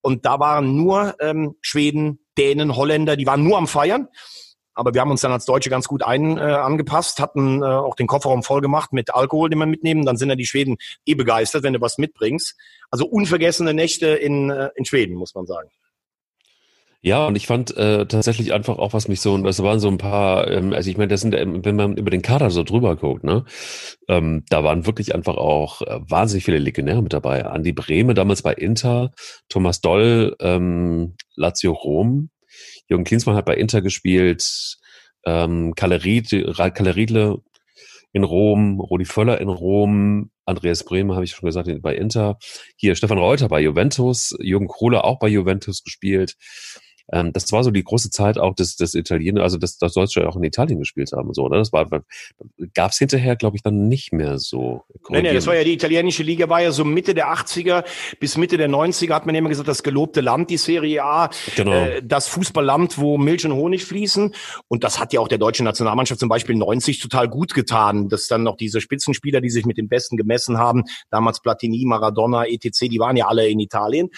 und da waren nur ähm, Schweden, Dänen, Holländer, die waren nur am Feiern. Aber wir haben uns dann als Deutsche ganz gut ein, äh, angepasst, hatten äh, auch den Kofferraum voll gemacht mit Alkohol, den wir mitnehmen. Dann sind ja die Schweden eh begeistert, wenn du was mitbringst. Also unvergessene Nächte in, äh, in Schweden, muss man sagen.
Ja, und ich fand äh, tatsächlich einfach auch, was mich so, das waren so ein paar, ähm, also ich meine, das sind, ähm, wenn man über den Kader so drüber guckt, ne, ähm, da waren wirklich einfach auch äh, wahnsinnig viele Legionäre mit dabei. Andi Brehme damals bei Inter, Thomas Doll, ähm, Lazio Rom, Jürgen Klinsmann hat bei Inter gespielt, ähm, Kalle, Riedle in Rom, Rudi Völler in Rom, Andreas Bremer habe ich schon gesagt bei Inter, hier Stefan Reuter bei Juventus, Jürgen Kohler auch bei Juventus gespielt. Ähm, das war so die große Zeit auch des, des Italiener, also dass das Deutsche auch in Italien gespielt haben und so, oder? Das war, gab es hinterher, glaube ich, dann nicht mehr so.
Nee, nee, das war ja die italienische Liga, war ja so Mitte der 80er bis Mitte der 90er hat man immer gesagt, das gelobte Land, die Serie A, genau. äh, das Fußballland, wo Milch und Honig fließen. Und das hat ja auch der deutschen Nationalmannschaft zum Beispiel 90 total gut getan, dass dann noch diese Spitzenspieler, die sich mit den Besten gemessen haben, damals Platini, Maradona, etc., die waren ja alle in Italien.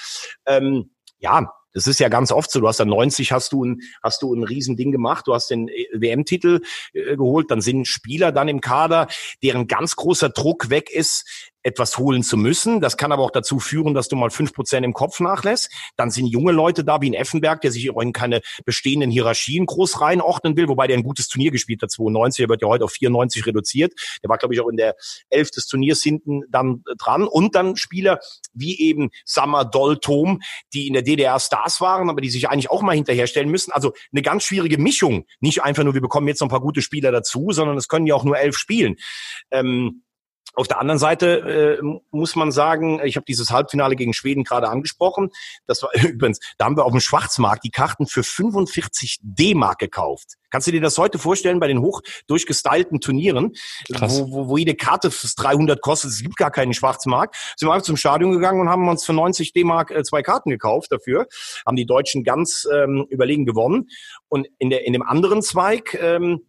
Ähm, ja, das ist ja ganz oft so. Du hast dann 90, hast du ein, hast du ein Riesending gemacht. Du hast den äh, WM-Titel äh, geholt. Dann sind Spieler dann im Kader, deren ganz großer Druck weg ist, etwas holen zu müssen. Das kann aber auch dazu führen, dass du mal fünf Prozent im Kopf nachlässt. Dann sind junge Leute da, wie in Effenberg, der sich in keine bestehenden Hierarchien groß reinordnen will, wobei der ein gutes Turnier gespielt hat, 92, er wird ja heute auf 94 reduziert. Der war, glaube ich, auch in der Elf des Turniers hinten dann dran. Und dann Spieler wie eben Sammer Doltom, die in der DDR Stars waren, aber die sich eigentlich auch mal hinterherstellen müssen. Also eine ganz schwierige Mischung. Nicht einfach nur, wir bekommen jetzt noch ein paar gute Spieler dazu, sondern es können ja auch nur elf spielen. Ähm, auf der anderen Seite äh, muss man sagen, ich habe dieses Halbfinale gegen Schweden gerade angesprochen. Das war übrigens, da haben wir auf dem Schwarzmarkt die Karten für 45 D-Mark gekauft. Kannst du dir das heute vorstellen bei den hoch durchgestylten Turnieren, wo, wo, wo jede Karte fürs 300 kostet? Es gibt gar keinen Schwarzmarkt. Sind wir einfach zum Stadion gegangen und haben uns für 90 D-Mark äh, zwei Karten gekauft dafür. Haben die Deutschen ganz ähm, überlegen gewonnen. Und in, der, in dem anderen Zweig ähm,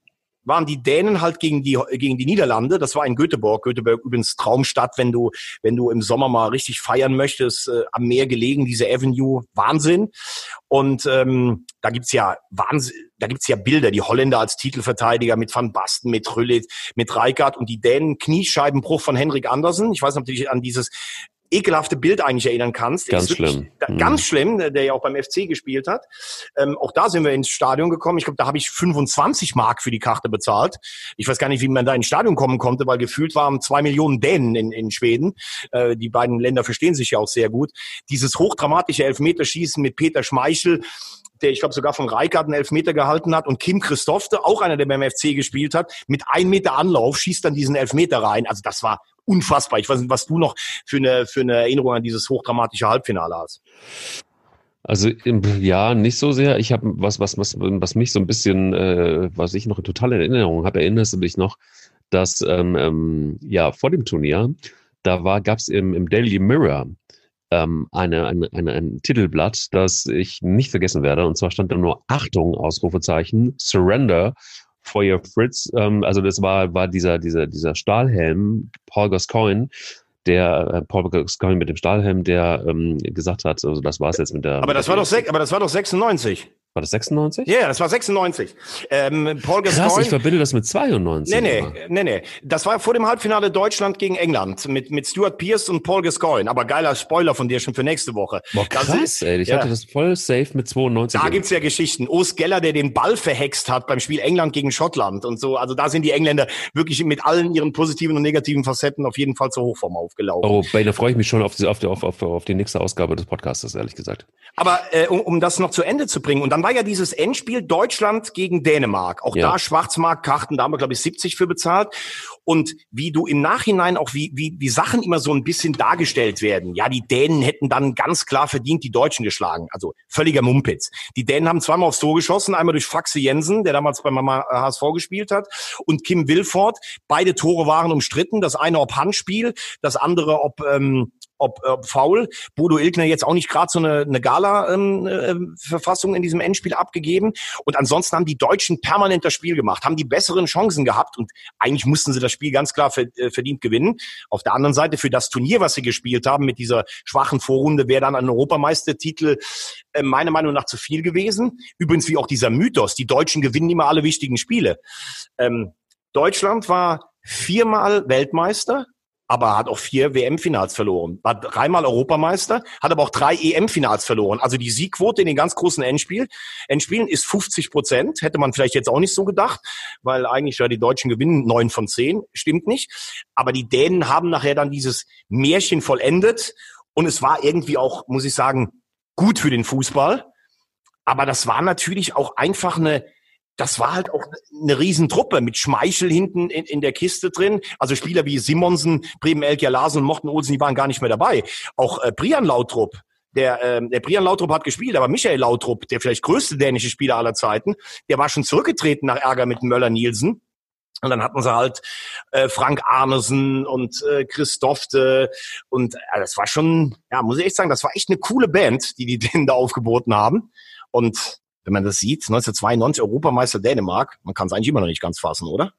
waren die Dänen halt gegen die, gegen die Niederlande. Das war in Göteborg. Göteborg übrigens Traumstadt, wenn du, wenn du im Sommer mal richtig feiern möchtest, äh, am Meer gelegen, diese Avenue, Wahnsinn. Und ähm, da gibt's ja Wahnsinn, da gibt's ja Bilder, die Holländer als Titelverteidiger mit Van Basten, mit Rüllit, mit Reikard und die Dänen Kniescheibenbruch von Henrik Andersen. Ich weiß dich an dieses ekelhafte Bild eigentlich erinnern kannst.
Ganz schlimm.
Mhm. Ganz schlimm, der ja auch beim FC gespielt hat. Ähm, auch da sind wir ins Stadion gekommen. Ich glaube, da habe ich 25 Mark für die Karte bezahlt. Ich weiß gar nicht, wie man da ins Stadion kommen konnte, weil gefühlt waren zwei Millionen Dänen in, in Schweden. Äh, die beiden Länder verstehen sich ja auch sehr gut. Dieses hochdramatische Elfmeterschießen mit Peter Schmeichel, der ich glaube sogar von Reikard einen Elfmeter gehalten hat und Kim Christofte, auch einer, der beim FC gespielt hat, mit einem Meter Anlauf schießt dann diesen Elfmeter rein. Also das war unfassbar. Ich weiß nicht, was du noch für eine, für eine Erinnerung an dieses hochdramatische Halbfinale hast.
Also ja, nicht so sehr. Ich habe was, was, was, was mich so ein bisschen, äh, was ich noch in Erinnerung habe, erinnerst du dich noch, dass ähm, ähm, ja vor dem Turnier, da war, gab es im, im Daily Mirror ähm, eine, eine, eine, ein Titelblatt, das ich nicht vergessen werde. Und zwar stand da nur Achtung, Ausrufezeichen, Surrender Feuer Fritz, ähm, also das war, war dieser, dieser, dieser Stahlhelm, Paul Gascoigne, der äh, Paul Gascoigne mit dem Stahlhelm, der ähm, gesagt hat, also das war's jetzt mit der.
Aber das war doch, aber das war doch 96.
War das 96?
Ja, yeah, das war 96.
Ähm, Paul Gascoigne. Krass, ich verbinde das mit 92.
Nee, nee, nee, nee. Das war vor dem Halbfinale Deutschland gegen England mit, mit Stuart Pierce und Paul Gascoigne. Aber geiler Spoiler von dir schon für nächste Woche.
Boah, krass, das, ey. Ich ja. hatte das voll safe mit 92.
Da gibt's ja Geschichten. Urs Geller, der den Ball verhext hat beim Spiel England gegen Schottland und so. Also da sind die Engländer wirklich mit allen ihren positiven und negativen Facetten auf jeden Fall zur Hochform aufgelaufen.
Oh, bei da freue ich mich schon auf die, auf, auf, auf, auf die nächste Ausgabe des Podcasts, ehrlich gesagt.
Aber äh, um, um das noch zu Ende zu bringen. Und dann war ja dieses Endspiel Spiel Deutschland gegen Dänemark. Auch ja. da Schwarzmarktkarten, da haben wir, glaube ich, 70 für bezahlt. Und wie du im Nachhinein auch, wie, wie, wie Sachen immer so ein bisschen dargestellt werden. Ja, die Dänen hätten dann ganz klar verdient die Deutschen geschlagen. Also völliger Mumpitz. Die Dänen haben zweimal aufs Tor geschossen, einmal durch Faxe Jensen, der damals beim HSV gespielt hat, und Kim Wilford. Beide Tore waren umstritten. Das eine ob Handspiel, das andere ob ähm, ob, ob faul. Bodo Ilkner jetzt auch nicht gerade so eine, eine Gala-Verfassung ähm, äh, in diesem Endspiel abgegeben. Und ansonsten haben die Deutschen permanent das Spiel gemacht, haben die besseren Chancen gehabt und eigentlich mussten sie das Spiel ganz klar äh, verdient gewinnen. Auf der anderen Seite für das Turnier, was sie gespielt haben mit dieser schwachen Vorrunde, wäre dann ein Europameistertitel äh, meiner Meinung nach zu viel gewesen. Übrigens wie auch dieser Mythos, die Deutschen gewinnen immer alle wichtigen Spiele. Ähm, Deutschland war viermal Weltmeister, aber hat auch vier WM-Finals verloren. War dreimal Europameister, hat aber auch drei EM-Finals verloren. Also die Siegquote in den ganz großen Endspiel, Endspielen ist 50 Prozent. Hätte man vielleicht jetzt auch nicht so gedacht, weil eigentlich ja die Deutschen gewinnen neun von zehn. Stimmt nicht. Aber die Dänen haben nachher dann dieses Märchen vollendet. Und es war irgendwie auch, muss ich sagen, gut für den Fußball. Aber das war natürlich auch einfach eine, das war halt auch eine Riesentruppe mit Schmeichel hinten in, in der Kiste drin. Also Spieler wie Simonsen, Bremen, Elkia Larsen und Morten Olsen, die waren gar nicht mehr dabei. Auch äh, Brian Lautrup, der, äh, der Brian Lautrup hat gespielt, aber Michael Lautrup, der vielleicht größte dänische Spieler aller Zeiten, der war schon zurückgetreten nach Ärger mit Möller Nielsen. Und dann hatten sie halt äh, Frank Arnesen und äh, Christofte und äh, das war schon, ja, muss ich echt sagen, das war echt eine coole Band, die die denen da aufgeboten haben. Und wenn man das sieht, 1992 Europameister Dänemark, man kann es eigentlich immer noch nicht ganz fassen, oder?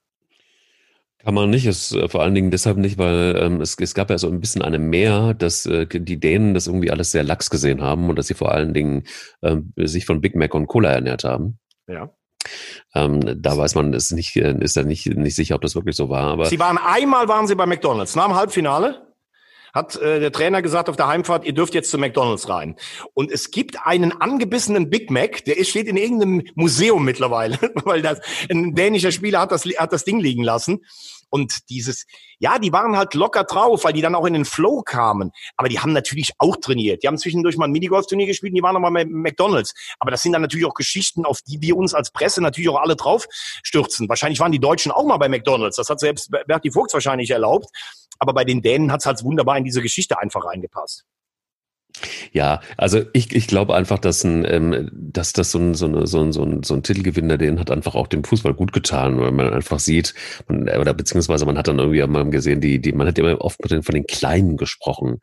Kann man nicht, ist äh, vor allen Dingen deshalb nicht, weil ähm, es, es gab ja so ein bisschen eine Mehr, dass äh, die Dänen das irgendwie alles sehr lax gesehen haben und dass sie vor allen Dingen ähm, sich von Big Mac und Cola ernährt haben.
Ja.
Ähm, da weiß man, ist nicht, äh, ist ja nicht, nicht sicher, ob das wirklich so war. Aber
sie waren einmal waren sie bei McDonalds nach dem Halbfinale hat äh, der Trainer gesagt auf der Heimfahrt, ihr dürft jetzt zu McDonald's rein. Und es gibt einen angebissenen Big Mac, der ist, steht in irgendeinem Museum mittlerweile, weil das, ein dänischer Spieler hat das, hat das Ding liegen lassen. Und dieses, ja, die waren halt locker drauf, weil die dann auch in den Flow kamen. Aber die haben natürlich auch trainiert. Die haben zwischendurch mal ein Minigolf-Turnier gespielt, die waren noch mal bei McDonalds. Aber das sind dann natürlich auch Geschichten, auf die wir uns als Presse natürlich auch alle drauf stürzen. Wahrscheinlich waren die Deutschen auch mal bei McDonalds. Das hat selbst Berti Vogts wahrscheinlich erlaubt. Aber bei den Dänen hat es halt wunderbar in diese Geschichte einfach reingepasst.
Ja, also ich, ich glaube einfach, dass, ein, ähm, dass das so ein, so, eine, so, ein, so, ein, so ein Titelgewinner, den hat einfach auch dem Fußball gut getan, weil man einfach sieht, man, oder beziehungsweise man hat dann irgendwie mal gesehen, die, die, man hat immer oft mit den, von den Kleinen gesprochen.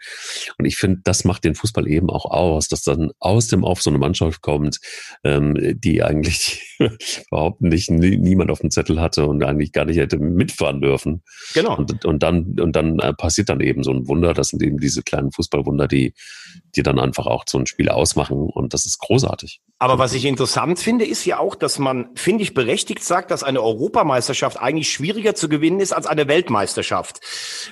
Und ich finde, das macht den Fußball eben auch aus, dass dann aus dem Auf so eine Mannschaft kommt, ähm, die eigentlich überhaupt nicht nie, niemand auf dem Zettel hatte und eigentlich gar nicht hätte mitfahren dürfen. Genau. Und, und dann, und dann äh, passiert dann eben so ein Wunder, das sind eben diese kleinen Fußballwunder, die, die dann einfach auch so ein Spiel ausmachen und das ist großartig.
Aber was ich interessant finde, ist ja auch, dass man, finde ich, berechtigt sagt, dass eine Europameisterschaft eigentlich schwieriger zu gewinnen ist als eine Weltmeisterschaft.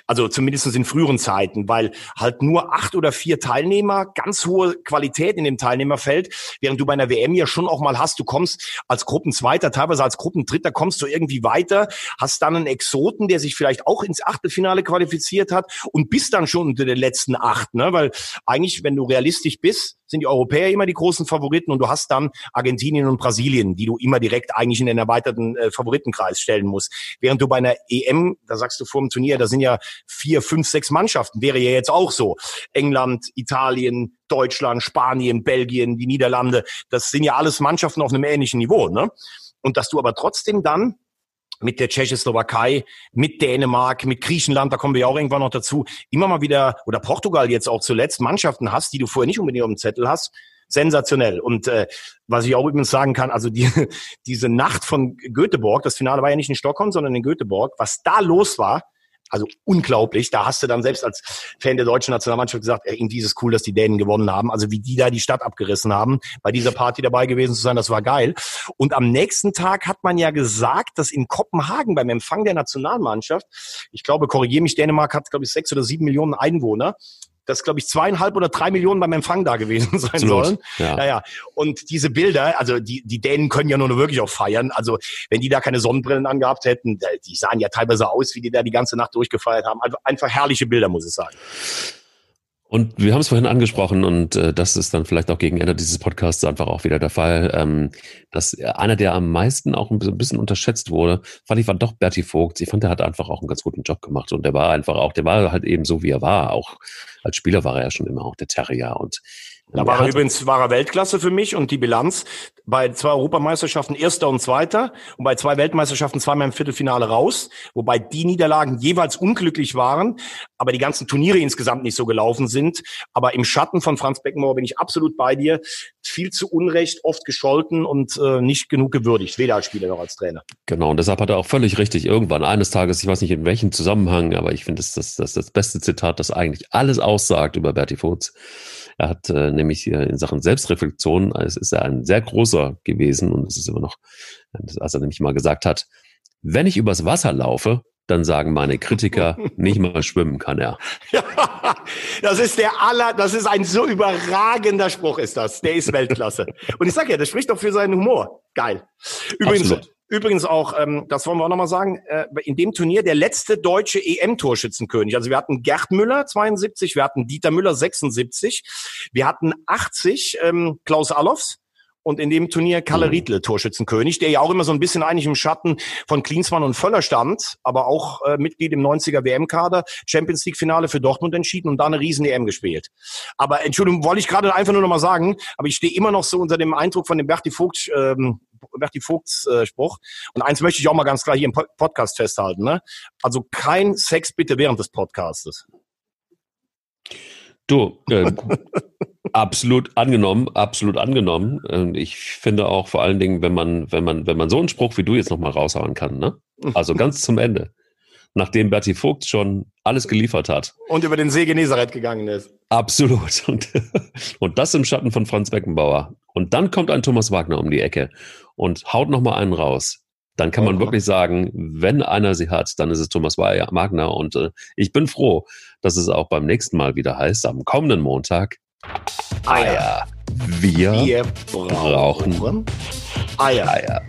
Also zumindest in früheren Zeiten, weil halt nur acht oder vier Teilnehmer, ganz hohe Qualität in dem Teilnehmerfeld, während du bei einer WM ja schon auch mal hast, du kommst als Gruppenzweiter, teilweise als Gruppendritter, kommst du irgendwie weiter, hast dann einen Exoten, der sich vielleicht auch ins Achtelfinale qualifiziert hat und bist dann schon unter den letzten acht, ne? Weil eigentlich, wenn wenn du realistisch bist, sind die Europäer immer die großen Favoriten und du hast dann Argentinien und Brasilien, die du immer direkt eigentlich in den erweiterten äh, Favoritenkreis stellen musst. Während du bei einer EM, da sagst du vor dem Turnier, da sind ja vier, fünf, sechs Mannschaften, wäre ja jetzt auch so. England, Italien, Deutschland, Spanien, Belgien, die Niederlande, das sind ja alles Mannschaften auf einem ähnlichen Niveau, ne? Und dass du aber trotzdem dann mit der Tschechoslowakei, mit Dänemark, mit Griechenland, da kommen wir ja auch irgendwann noch dazu, immer mal wieder, oder Portugal jetzt auch zuletzt, Mannschaften hast, die du vorher nicht unbedingt auf dem Zettel hast. Sensationell. Und äh, was ich auch übrigens sagen kann, also die, diese Nacht von Göteborg, das Finale war ja nicht in Stockholm, sondern in Göteborg, was da los war, also unglaublich. Da hast du dann selbst als Fan der deutschen Nationalmannschaft gesagt, ey, irgendwie ist es cool, dass die Dänen gewonnen haben. Also wie die da die Stadt abgerissen haben, bei dieser Party dabei gewesen zu sein, das war geil. Und am nächsten Tag hat man ja gesagt, dass in Kopenhagen beim Empfang der Nationalmannschaft, ich glaube, korrigiere mich, Dänemark hat, glaube ich, sechs oder sieben Millionen Einwohner dass, glaube ich, zweieinhalb oder drei Millionen beim Empfang da gewesen sein Absolut. sollen. Ja. ja, ja. Und diese Bilder, also die, die Dänen können ja nur wirklich auch feiern. Also wenn die da keine Sonnenbrillen angehabt hätten, die sahen ja teilweise aus, wie die da die ganze Nacht durchgefeiert haben. Also einfach herrliche Bilder, muss ich sagen.
Und wir haben es vorhin angesprochen und äh, das ist dann vielleicht auch gegen Ende dieses Podcasts einfach auch wieder der Fall, ähm, dass einer, der am meisten auch ein bisschen unterschätzt wurde, fand ich, war doch Bertie Vogt. Ich fand, der hat einfach auch einen ganz guten Job gemacht und der war einfach auch, der war halt eben so, wie er war. Auch als Spieler war er ja schon immer auch der Terrier und
da war er übrigens war er Weltklasse für mich und die Bilanz bei zwei Europameisterschaften Erster und Zweiter und bei zwei Weltmeisterschaften zweimal im Viertelfinale raus, wobei die Niederlagen jeweils unglücklich waren, aber die ganzen Turniere insgesamt nicht so gelaufen sind. Aber im Schatten von Franz Beckenbauer bin ich absolut bei dir. Viel zu Unrecht, oft gescholten und äh, nicht genug gewürdigt, weder als Spieler noch als Trainer.
Genau, und deshalb hat er auch völlig richtig irgendwann eines Tages, ich weiß nicht in welchem Zusammenhang, aber ich finde, das, das, das das beste Zitat, das eigentlich alles aussagt über Bertie Vogt er hat äh, nämlich in Sachen Selbstreflexion, es ist er ein sehr großer gewesen und es ist immer noch, als er nämlich mal gesagt hat, wenn ich übers Wasser laufe, dann sagen meine Kritiker, nicht mal schwimmen kann er.
Das ist der aller, das ist ein so überragender Spruch ist das. Der ist Weltklasse. Und ich sag ja, das spricht doch für seinen Humor. Geil. Übrigens, Absolut. Übrigens auch, ähm, das wollen wir auch nochmal sagen, äh, in dem Turnier der letzte deutsche EM-Torschützenkönig. Also wir hatten Gerd Müller 72, wir hatten Dieter Müller 76, wir hatten 80 ähm, Klaus Allofs und in dem Turnier Kalle mhm. Riedle, Torschützenkönig, der ja auch immer so ein bisschen eigentlich im Schatten von Klinsmann und Völler stand, aber auch äh, Mitglied im 90er WM-Kader, Champions League-Finale für Dortmund entschieden und da eine riesen EM gespielt. Aber Entschuldigung, wollte ich gerade einfach nur noch mal sagen, aber ich stehe immer noch so unter dem Eindruck von dem Berti Vogt, ähm, Berti Vogts äh, Spruch. Und eins möchte ich auch mal ganz klar hier im Podcast festhalten. Ne? Also kein Sex bitte während des Podcastes.
Du, äh, absolut angenommen, absolut angenommen. Ähm, ich finde auch vor allen Dingen, wenn man, wenn man, wenn man so einen Spruch wie du jetzt nochmal raushauen kann, ne? Also ganz zum Ende. Nachdem Berti Vogt schon alles geliefert hat.
Und über den See Genezareth gegangen ist.
Absolut. Und, und das im Schatten von Franz Beckenbauer. Und dann kommt ein Thomas Wagner um die Ecke und haut nochmal einen raus dann kann man wirklich sagen, wenn einer sie hat, dann ist es Thomas Wagner. Und äh, ich bin froh, dass es auch beim nächsten Mal wieder heißt, am kommenden Montag, Eier. Wir, Wir brauchen Eier. Eier.